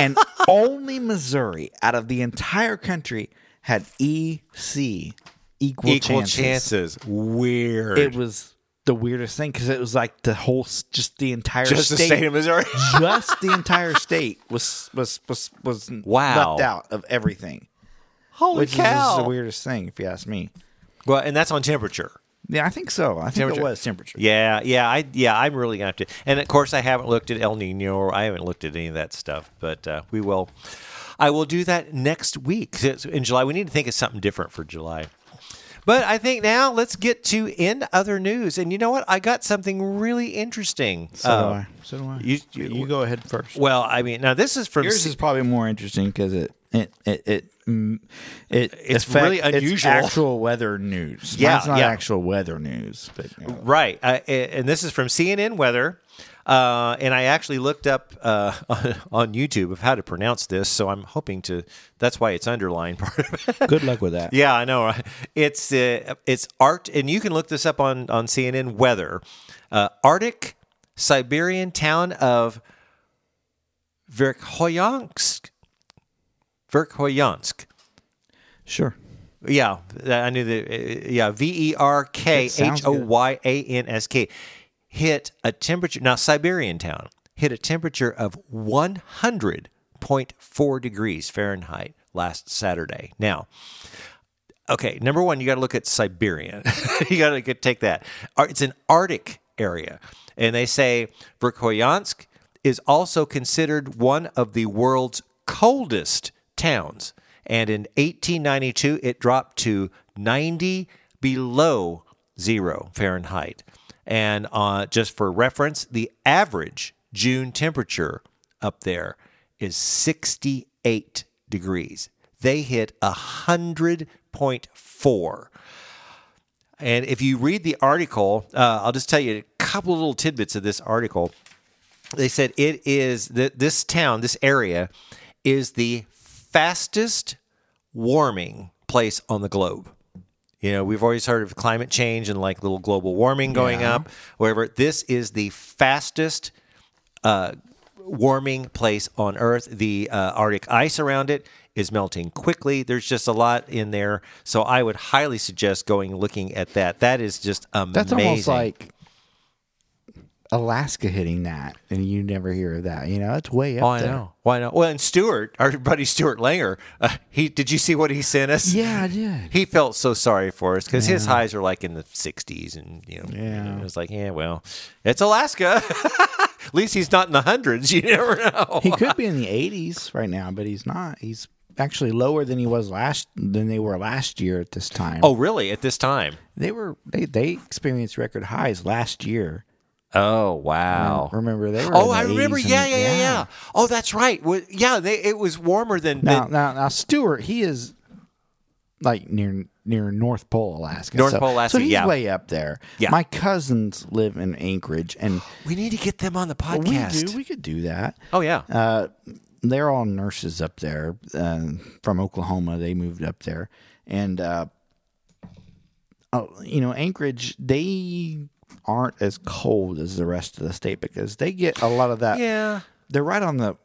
and only Missouri out of the entire country had EC equal, Equal chances. chances. Weird. It was the weirdest thing because it was like the whole, just the entire just the state, state of Missouri. just the entire state was was was was Wow. left out of everything, Holy which is just cow! the weirdest thing if you ask me. Well, and that's on temperature. Yeah, I think so. I think it was temperature. Yeah, yeah, I yeah, I'm really gonna have to. And of course, I haven't looked at El Nino or I haven't looked at any of that stuff. But uh, we will. I will do that next week in July. We need to think of something different for July. But I think now let's get to in other news. And you know what? I got something really interesting. So Uh, do I. So do I. you- You, you- go ahead first. Well, I mean, now this is from Yours C- is probably more interesting because it it it it mm, it It's affect- really unusual. It's actual weather news. Yeah, Mine's not yeah. actual weather news, but you know. Right. Uh, and this is from CNN Weather. Uh, and I actually looked up uh, on, on YouTube of how to pronounce this. So I'm hoping to, that's why it's underlined part of it. good luck with that. yeah, I know. It's, uh, it's art, and you can look this up on, on CNN Weather. Uh, Arctic Siberian town of Verkhoyansk. Verkhoyansk. Sure. Yeah, I knew that. uh, Yeah, V E R K H O Y A N S K hit a temperature. Now, Siberian town hit a temperature of 100.4 degrees Fahrenheit last Saturday. Now, okay, number one, you got to look at Siberian. you got to take that. It's an Arctic area, and they say Verkhoyansk is also considered one of the world's coldest towns. And in 1892, it dropped to 90 below zero Fahrenheit. And uh, just for reference, the average June temperature up there is 68 degrees. They hit 100.4. And if you read the article, uh, I'll just tell you a couple of little tidbits of this article. They said it is that this town, this area, is the fastest warming place on the globe. You know, we've always heard of climate change and like little global warming going Yeah. up, whatever. This is the fastest uh, warming place on Earth. The uh, Arctic ice around it is melting quickly. There's just a lot in there, so I would highly suggest going looking at that. That is just amazing. That's almost like Alaska hitting that, and you never hear of that. You know, it's way up Oh, I there. know. Well, I know. Well, and Stuart, our buddy Stuart Langer, uh, he did you see what he sent us? Yeah, I did. He felt so sorry for us because his highs are like in the 60s, and you know, Yeah. it was like, yeah, well, it's Alaska. At least he's not in the hundreds. You never know. He could be in the 80s right now, but he's not. He's actually lower than he was last than they were last year at this time. oh, really? At this time? they were they they experienced record highs last year. Oh, wow. Remember they were. Oh, I remember. 80s Yeah, yeah, yeah, yeah. Oh, that's right. Yeah, they, it was warmer than. Now, now, now, Stewart, he is like near near North Pole, Alaska. North so, Pole, Alaska, So he's yeah. way up there. Yeah. My cousins live in Anchorage, and we need to get them on the podcast. we do we could do that. Oh, yeah. Uh, they're all nurses up there uh, from Oklahoma. They moved up there, and uh, oh, you know, Anchorage. They aren't as cold as the rest of the state because they get a lot of that. yeah. They're right on the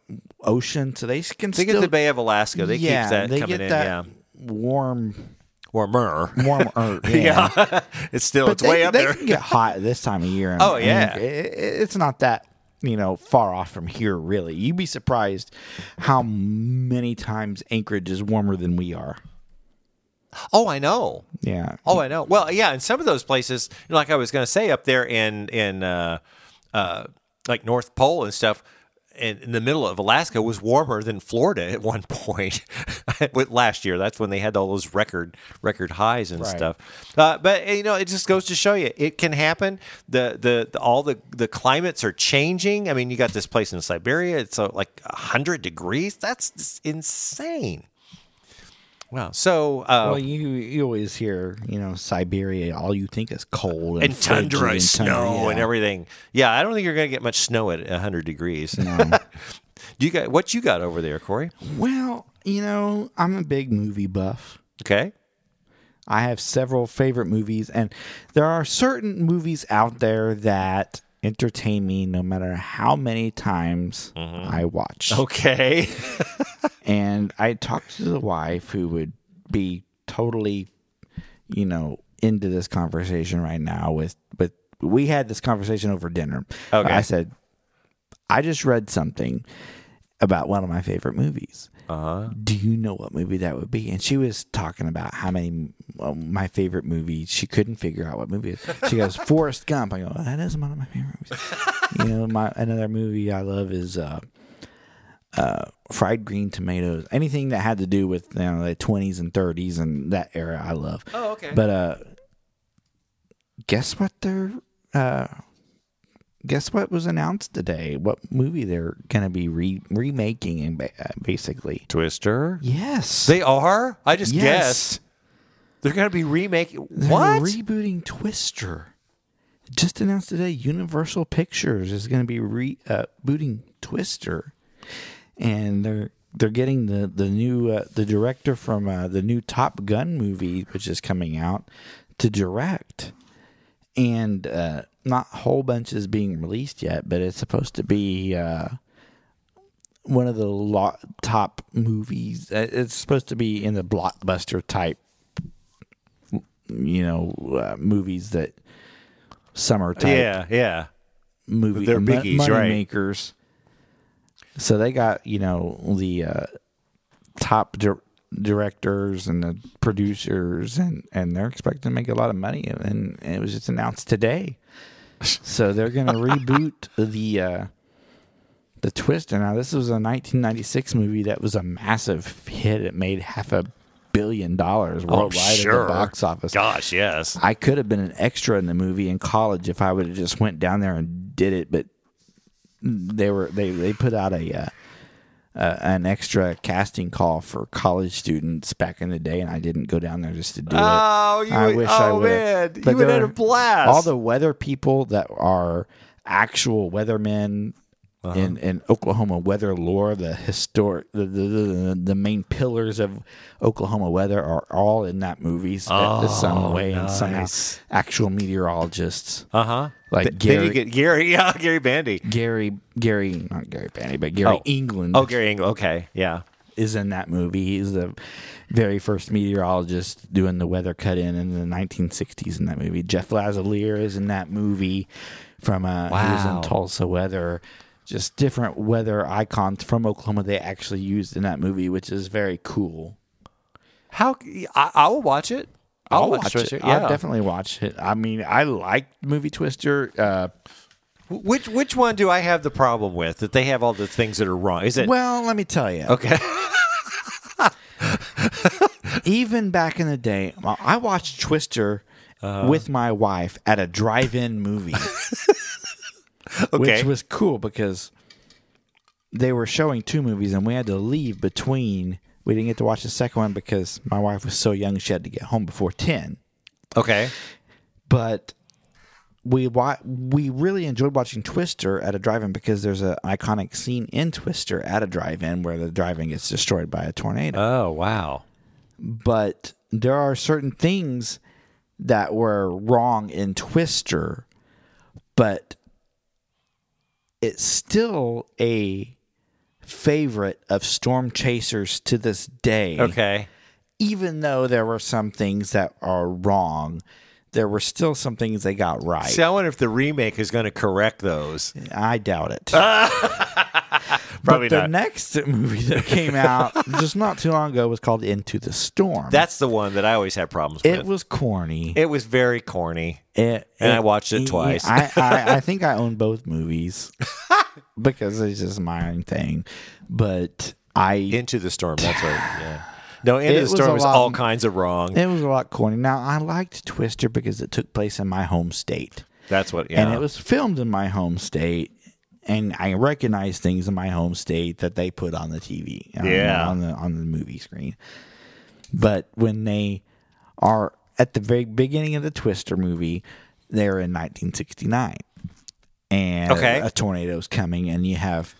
ocean, so they can They still get the Bay of Alaska. They yeah, keep that they coming get in. that yeah. warm, Warmer. warm earth. Yeah. yeah. it's still, but it's they, way up they there. can get hot this time of year. and- Oh, and yeah. it- it- it's not that you know far off from here. Really, you'd be surprised how many times Anchorage is warmer than we are. Oh, I know. Yeah. Oh, I know. Well, yeah, in some of those places, like I was going to say, up there in in uh, uh, like North Pole and stuff, in, in the middle of Alaska was warmer than Florida at one point. With last year, that's when they had all those record record highs and Right. stuff. Uh, but you know, it just goes to show you it can happen. The, the the all the the climates are changing. I mean, you got this place in Siberia; it's uh, like hundred degrees. That's insane. Wow. So, uh, Well, you you always hear you know Siberia. All you think is cold and, and tundra and snow tundra, and everything. Yeah, I don't think you're going to get much snow at 100 degrees. Do you got what you got over there, Corey? Well, you know, I'm a big movie buff. Okay. I have several favorite movies, and there are certain movies out there that entertain me no matter how many times mm-hmm. I watch. Okay. And I talked to the wife who would be totally, you know, into this conversation right now. With with we had this conversation over dinner. Okay. I said, I just read something about one of my favorite movies. Uh-huh. Do you know what movie that would be? And she was talking about how many well, my favorite movies. She couldn't figure out what movie. It is. She goes Forrest Gump. I go "Oh, that is one of my favorite movies. you know, my another movie I love is uh, uh, Fried Green Tomatoes. Anything that had to do with you know the twenties and thirties and that era, I love. Oh, okay. But uh, guess what they're uh, guess what was announced today? What movie they're going to be re- remaking and ba- uh, basically. Twister. Yes. They are? I just Yes. guessed. They're going to be remaking They're What? rebooting Twister. Just announced today, Universal Pictures is going to be rebooting Twister, and they're they're getting the the new uh, the director from uh, the new Top Gun movie, which is coming out, to direct, and uh, not a whole bunch is being released yet, but it's supposed to be. Uh, one of the lo- top movies. Uh, It's supposed to be in the blockbuster type you know uh, movies that summer type yeah, yeah. movie They're biggies, right. makers. So they got you know the uh, top di- directors and the producers, and and they're expecting to make a lot of money, and, and it was just announced today. So they're going to reboot the uh, the Twister. Now this was a 1996 movie that was a massive hit. It made half a billion dollars worldwide at sure. the box office. Gosh, yes. I could have been an extra in the movie in college if I would have just went down there and did it, but they were they they put out a uh, uh, an extra casting call for college students back in the day, and I didn't go down there just to do Oh, it. you I would- wish I oh, would. man. You would there had a blast. All the weather people that are actual weathermen. Uh-huh. In, in Oklahoma weather lore, the historic, the, the, the, the main pillars of Oklahoma weather are all in that movie oh, some way, and somehow actual meteorologists Uh huh. like Gary, you get Gary, yeah, Gary Bandy. Gary, Gary, not Gary Bandy, but Gary Oh. England Oh, Gary England. Okay, yeah. is in that movie. He's the very first meteorologist doing the weather cut in in the 1960s in that movie. Jeff Lazalier is in that movie from uh, he was Wow. in Tulsa Weather. Just different weather icons from Oklahoma they actually used in that movie, which is very cool. How I, I will watch it. I'll, watch, it. it. I'll Yeah. definitely watch it. I mean, I like movie Twister. Uh, Which which one do I have the problem with? That they have all the things that are wrong. Is it well, let me tell you. okay? even back in the day, I watched Twister Uh-huh. with my wife at a drive-in movie, Okay. which was cool because they were showing two movies, and we had to leave between. We didn't get to watch the second one because my wife was so young; she had to get home before ten. okay. But we wa- we really enjoyed watching Twister at a drive-in because there's an iconic scene in Twister at a drive-in where the drive-in gets destroyed by a tornado. Oh wow. but there are certain things that were wrong in Twister, but it's still a favorite of Storm Chasers to this day. Okay. Even though there were some things that are wrong, there were still some things they got right. See, I wonder if the remake is going to correct those. I doubt it. Probably but the not. next movie that came out just not too long ago was called Into the Storm. That's the one that I always had problems with. it was corny. It was very corny. It, And I watched it twice. I, I, I think I own both movies because it's just my own thing. But I Into the storm. That's right. Yeah. No, Into It the storm was lot- all kinds of wrong. it was a lot corny. Now I liked Twister because it took place in my home state, That's what. Yeah. and it was filmed in my home state. And I recognize things in my home state that they put on the TV, on- Yeah. on the on the movie screen. But when they are at the very beginning of the Twister movie, they're in 1969, and Okay. a tornado's coming, and you have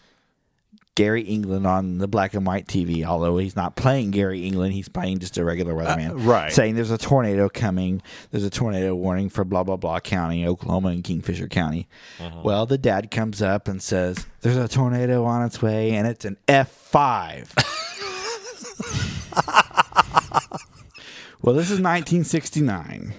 Gary England on the black and white TV. Although he's not playing Gary England, he's playing just a regular weatherman, Uh, right. Saying there's a tornado coming. There's a tornado warning for blah blah blah county, Oklahoma and Kingfisher County. Uh-huh. Well, the dad comes up and says, "There's a tornado on its way, and it's an F 5 Well, this is 1969.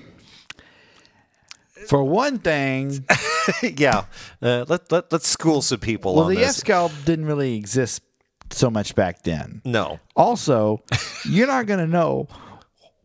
For one thing, yeah. Uh, let let let's school some people well, on the this. F scale didn't really exist so much back then. no. Also, you're not going to know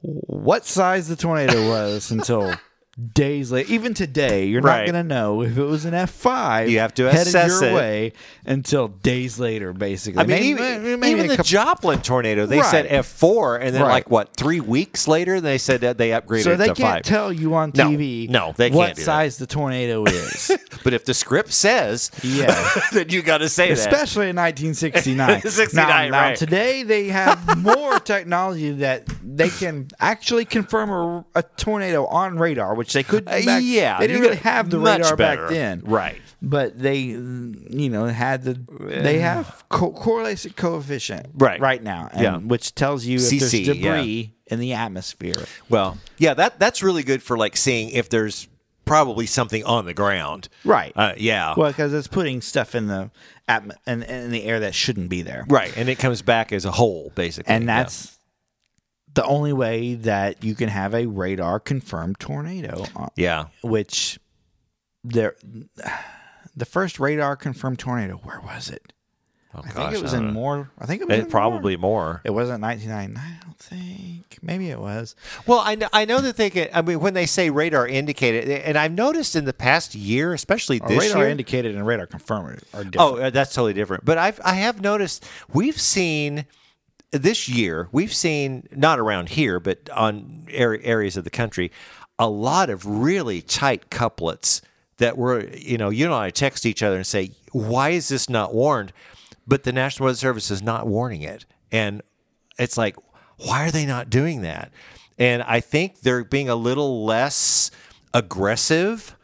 what size the tornado was until days later. Even today, you're Right. not going to know if it was an F5. You have to headed assess your it. way until days later, basically. I mean, Maybe- even, maybe even the couple- Joplin tornado, they said F four, and then Right. like what three weeks later, they said that they upgraded So they can't five. tell you on No, TV no, they can't do that. size the tornado is. but if the script says, Yeah. then you got to say that. Especially in 1969. 69, now, now, right. today they have more technology that they can actually confirm a, a tornado on radar, which they couldn't. Uh, Back, yeah, they didn't really have the radar better. back then, Right. But they, you know, had the they have co- correlation coefficient Right. right now, and, Yeah. which tells you if CC, there's yeah. debris in the atmosphere. Well, yeah, that that's really good for like seeing if there's probably something on the ground. Right. Uh, yeah. Well, because it's putting stuff in the atm- in, in the air that shouldn't be there. right, and it comes back as a whole, basically. and Yeah. that's the only way that you can have a radar confirmed tornado uh, yeah. which there the first radar confirmed tornado where was it Oh, i think it was in know. Moore i think it was It in probably Moore. Moore. it wasn't 1999 i don't think maybe it was Well, I know, I know that they can. I mean, when they say radar indicated, and I've noticed in the past year, especially A this radar year. indicated and radar confirmed are different oh, uh, that's totally different. But I've I have noticed we've seen this year we've seen not around here, but on areas of the country, a lot of really tight couplets that were you know you and I text each other and say, why is this not warned? But the National Weather Service is not warning it, and it's like, why are they not doing that? And I think they're being a little less aggressive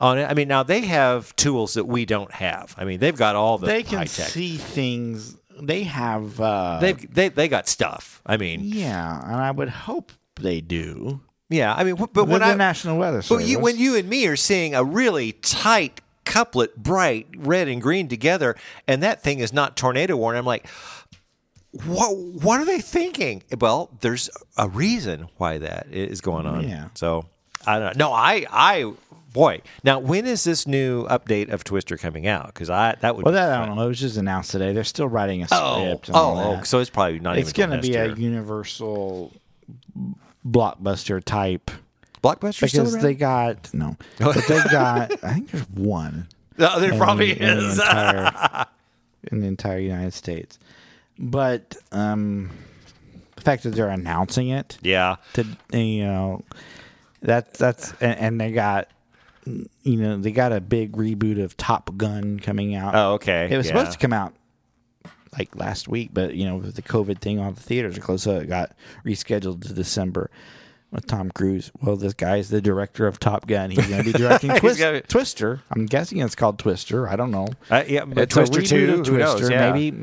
on it. I mean, now they have tools that we don't have. I mean, they've got all the they can see things. They have. Uh, They've they they got stuff. I mean, yeah, and I would hope they do. yeah. I mean, but But when the I National Weather Service. you, when you and me are seeing a really tight couplet, bright red and green together, and that thing is not tornado warning, I'm like, what? What are they thinking? Well, there's a reason why that is going on. Yeah. So I don't know. No, I I. Boy, now when is this new update of Twister coming out? Because I that would well, be that I don't know. It was just announced today. They're still writing a Oh, script. and oh, oh, so it's probably not it's going to be next a universal blockbuster type blockbuster because they got no, but they got. I think there's one. No, there in- probably in the is. entire, in the entire United States. But um, the fact that they're announcing it yeah. to you know that that's and, and they got you know they got a big reboot of Top Gun coming out. Oh, okay. It was yeah. supposed to come out like last week, but you know with the COVID thing, all the theaters are closed, so it got rescheduled to December with Tom Cruise. Well, this guy's the director of Top Gun. He's going to be directing Twist, gonna- Twister. I'm guessing it's called Twister. I don't know. Uh, yeah, but It's Twister two. of Who knows? Twister. Yeah. Maybe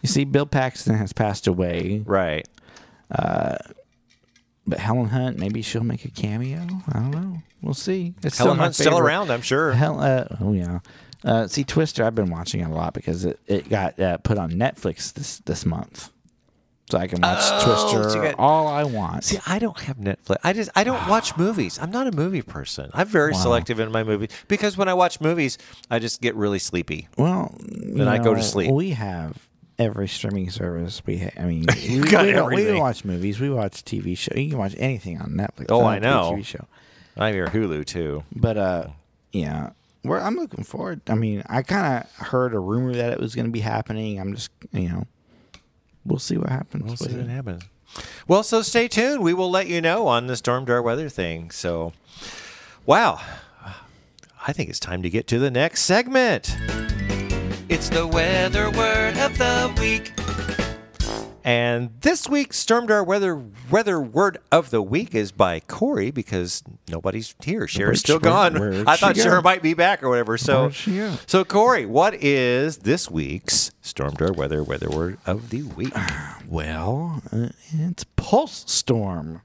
you see, Bill Paxton has passed away, Right. but Helen Hunt maybe she'll make a cameo. I don't know. We'll see. It's Helen my Hunt's still around, I'm sure. Hell, uh, oh yeah. Uh, see, Twister. I've been watching it a lot because it, it got uh, put on Netflix this this month, so I can watch Oh, Twister so you got- all I want. See, I don't have Netflix. I just I don't watch movies. I'm not a movie person. I'm very selective in my movies because when I watch movies, I just get really sleepy. well, Then I go to sleep. We have every streaming service. We, ha- I mean, we, got we, don't, we everything. watch movies. We watch TV show. You can watch anything on Netflix. Oh, I know. TV show. I'm your Hulu too. But uh, yeah, we're, I'm looking forward. I mean, I kind of heard a rumor that it was going to be happening. I'm just, you know, we'll see what happens. We'll see with what it. happens. Well, so stay tuned. We will let you know on the Stormdar weather thing. So, wow. I think it's time to get to the next segment. It's the weather word of the week. And this week's Stormdar weather weather word of the week is by Corey because nobody's here. Cher's still where- gone. where'd I she thought go? Cher might be back or whatever. So, Where'd she go? so Corey, what is this week's Stormdar weather weather word of the week? Well, uh, it's pulse storm.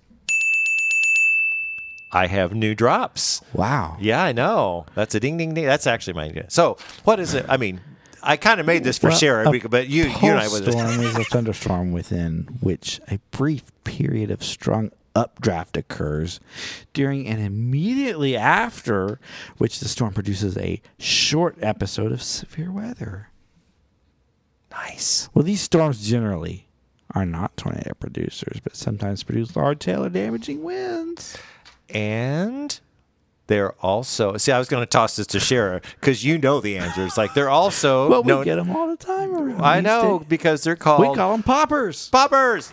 I have new drops. Wow. Yeah, I know. That's a ding ding ding. That's actually my idea. So, what is it? I mean, I kind of made this for Well, Sarah, because- but you, you and I was storm is a thunderstorm within which a brief period of strong updraft occurs during and immediately after which the storm produces a short episode of severe weather. nice. Well, these storms generally are not tornado producers, but sometimes produce large hail or damaging winds. And they're also see. I was going to toss this to Shara because you know the answers. Like they're also Well, we known. get them all the time around. I know days. because they're called We call them poppers. poppers.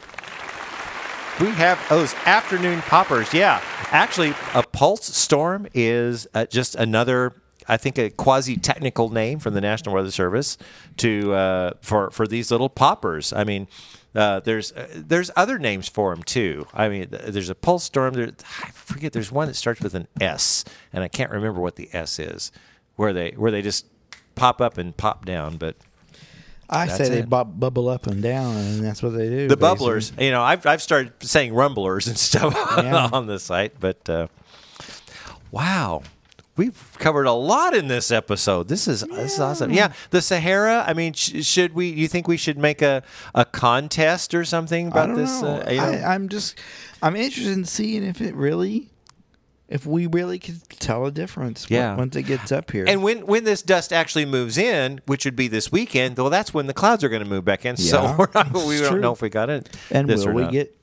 We have those afternoon poppers. Yeah, actually, a pulse storm is uh, just another. I think a quasi-technical name from the National Weather Service to uh, for for these little poppers. I mean, uh, there's uh, there's other names for them too. I mean, there's a pulse storm. There, I forget. There's one that starts with an S, and I can't remember what the S is. Where they where they just pop up and pop down, but I say they bubble up and down, and that's what they do. the basically. bubblers. You know, I've I've started saying rumblers and stuff Yeah. on the site, but uh, wow, we've covered a lot in this episode. This is this is awesome. Yeah, the Sahara. I mean, sh- should we? You think we should make a a contest or something I about this? Uh, you know? I, I'm just, I'm interested in seeing if it really, if we really could tell a difference. Yeah. once it gets up here. and when when this dust actually moves in, which would be this weekend, well, that's when the clouds are going to move back in. so Yeah, we're not, we it's don't know if we got it. And this will or we not. get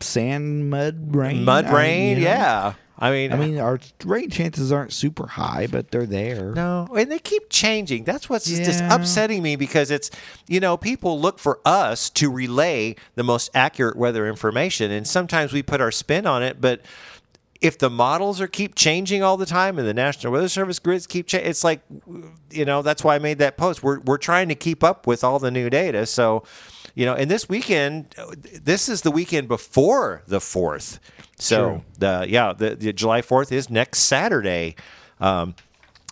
sand, mud, rain? mud I- rain? you know, yeah. I mean, I mean, our rain chances aren't super high, but they're there. No, and they keep changing. That's what's just upsetting me because it's, you know, people look for us to relay the most accurate weather information, and sometimes we put our spin on it. But if the models are keep changing all the time, and the National Weather Service grids keep changing, it's like, you know, that's why I made that post. We're we're trying to keep up with all the new data, so. You know, and this weekend, this is the weekend before the fourth. So, the yeah, the, the July fourth is next Saturday. Um,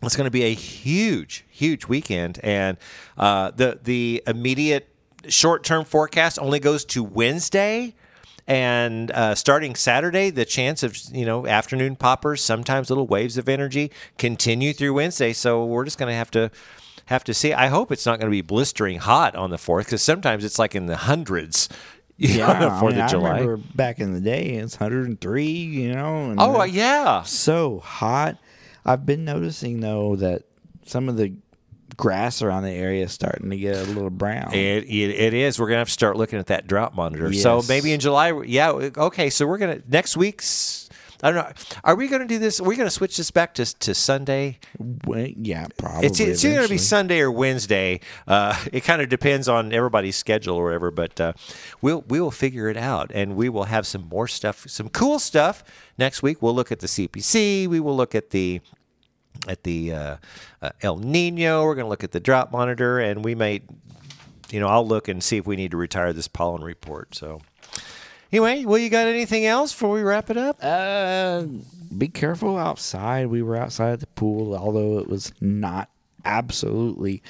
it's going to be a huge, huge weekend, and uh, the the immediate short term forecast only goes to Wednesday. And uh, starting Saturday, the chance of you know afternoon poppers, sometimes little waves of energy, continue through Wednesday. So we're just going to have to have to see. I hope it's not going to be blistering hot on the fourth, because sometimes it's like in the hundreds. You know, on the I, mean, of I remember back in the day, it's 103. You know. And Oh yeah, so hot. I've been noticing though that some of the grass around the area is starting to get a little brown. It, it, it is. We're gonna have to start looking at that drought monitor. So maybe in July. Yeah. Okay. So we're gonna next week's. I don't know. Are we gonna do this? Are we gonna switch this back to to Sunday? Well, yeah, probably. It's it's either gonna be. Sunday or Wednesday. Uh, it kind of depends on everybody's schedule or whatever. But uh, we'll we will figure it out, and we will have some more stuff, some cool stuff next week. We'll look at the CPC. We will look at the at the uh, uh, El Nino. We're going to look at the drought monitor, and we may, you know, I'll look and see if we need to retire this pollen report. So, anyway, well, you got anything else before we wrap it up? Uh, be careful outside. We were outside the pool, although it was not absolutely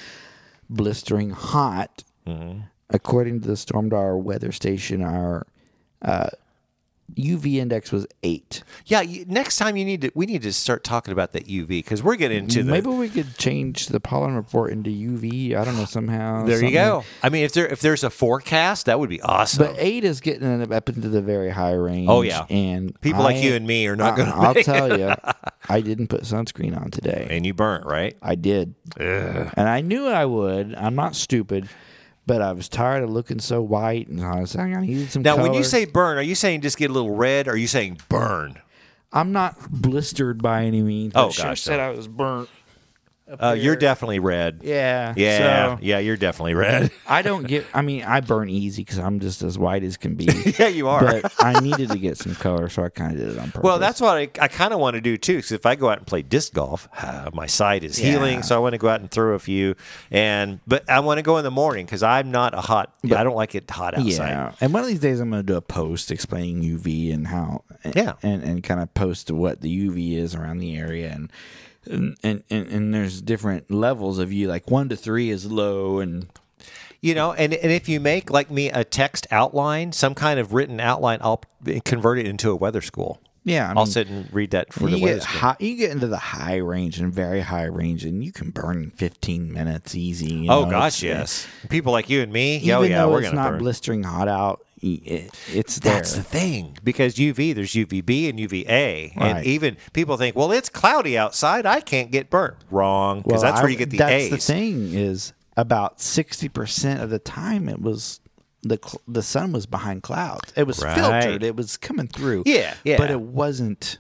blistering hot. Mm-hmm. According to the Stormdar weather station, our uh, UV index was eight. Yeah, you, next time you need to, we need to start talking about that UV because we're getting into the. Maybe we could change the pollen report into UV. I don't know somehow. there you go. I mean, if there if there's a forecast, that would be awesome. But eight is getting up into the very high range. Oh, yeah. and People like you and me are not gonna I'll tell you, I didn't put sunscreen on today. and you burnt, right? I did, and I knew I would. I'm not stupid, but I was tired of looking so white, and I was like, I needed some. Now, when you say burn, are you saying just get a little red? Or are you saying burn? I'm not blistered by any means, Oh, gosh, said no. I was burnt. Uh, you're definitely red. Yeah, Yeah, So yeah, you're definitely red. I don't get. I mean, I burn easy because I'm just as white as can be. yeah, you are. But I needed to get some color, so I kind of did it on purpose. Well, that's what I, I kind of want to do too. Because if I go out and play disc golf, uh, my side is healing, Yeah. so I want to go out and throw a few. And but I want to go in the morning because I'm not a hot. I don't like it hot outside. Yeah, and one of these days I'm going to do a post explaining UV and how, Yeah. and and kind of post what the UV is around the area, and and and, and, there's different levels of you. Like one to three is low, and You know, and and if you make like me a text outline, some kind of written outline, I'll convert it into a weather school. yeah, I I'll mean, sit and read that for the weather get high, you get into the high range and very high range, and you can burn in 15 minutes easy. you Oh know, gosh, it's- uh, yes. People like you and me, oh, Even oh yeah, though we're it's not burn. blistering hot out, it's there. That's the thing because UV, there's UVB and UVA, and even people think, well, it's cloudy outside, I can't get burnt. Wrong, because Well, that's where you get the that's A's. the thing is about 60% of the time it was the the sun was behind clouds. It was Right. filtered. It was coming through. Yeah, yeah. But it wasn't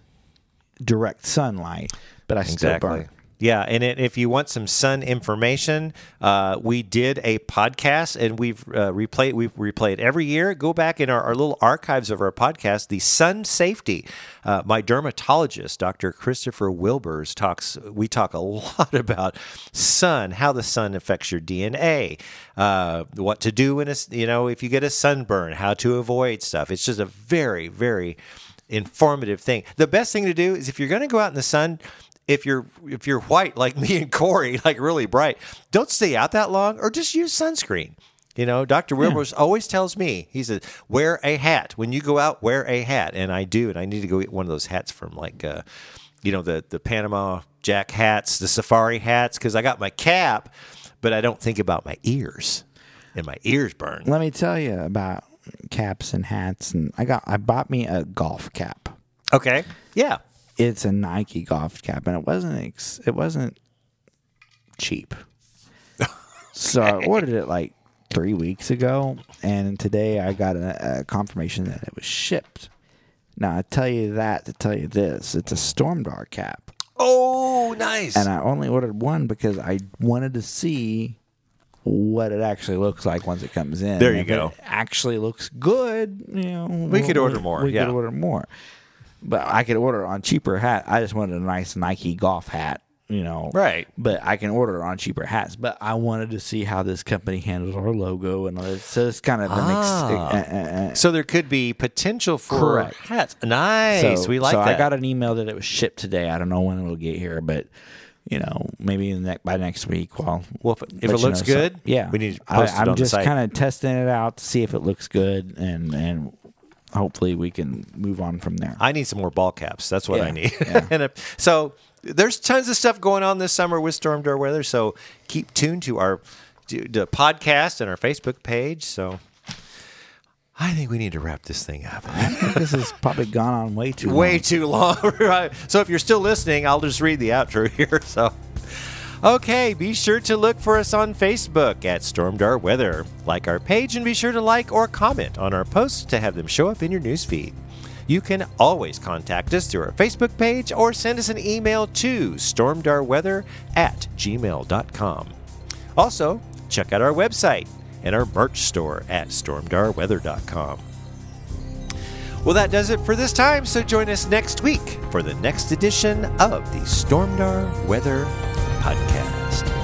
direct sunlight. But I still burned. Yeah, and it, if you want some sun information, uh, we did a podcast and we've uh, replayed. We've replayed every year. Go back in our, our little archives of our podcast. The sun safety. Uh, my dermatologist, Dr. Christopher Wilbers, talks. We talk a lot about sun, how the sun affects your DNA, uh, what to do when a, you know if you get a sunburn, how to avoid stuff. It's just a very very informative thing. The best thing to do is if you're going to go out in the sun, if you're if you're white like me and Corey, like really bright, don't stay out that long, or just use sunscreen. You know, Dr. Wilbers always tells me, he says, wear a hat. When you go out, wear a hat. And I do. And I need to go get one of those hats from like, uh, you know, the, the Panama Jack hats, the safari hats, because I got my cap, but I don't think about my ears. And my ears burn. Let me tell you about caps and hats and I got I bought me a golf cap. Okay. Yeah. It's a Nike golf cap and it wasn't ex- it wasn't cheap. So I ordered it like 3 weeks ago and today I got a, a confirmation that it was shipped. Now I tell you that to tell you this: it's a Stormdar cap, Oh, nice. and I only ordered one because I wanted to see what it actually looks like once it comes in. There you If go. It actually looks good. You know, We could order more, We yeah. could order more, but I could order on cheaper hat. I just wanted a nice Nike golf hat. You know, Right. But I can order on cheaper hats. But I wanted to see how this company handles our logo and all that. So it's kind of an ex- Ah. uh, uh, uh, so there could be potential for Correct. hats. Nice. so, we like so that. I got an email that it was shipped today. I don't know when it'll get here, but you know, maybe in the by next week. Well, Well, if- if it looks know good, yeah, we need to I, post it I'm on just kind of testing it out to see if it looks good, and and hopefully we can move on from there. I need some more ball caps. That's what I need. yeah. and if, so there's tons of stuff going on this summer with Stormdar Weather. So keep tuned to our to the podcast and our Facebook page. So I think we need to wrap this thing up. I think this has probably gone on way too Way long. too long. right. So if you're still listening, I'll just read the outro here. So. Okay, be sure to look for us on Facebook at Stormdar Weather. Like our page and be sure to like or comment on our posts to have them show up in your newsfeed. You can always contact us through our Facebook page or send us an email to stormdarweather at gmail.com. Also, check out our website and our merch store at stormdarweather.com. Well, that does it for this time, so join us next week for the next edition of the Stormdar Weather Podcast.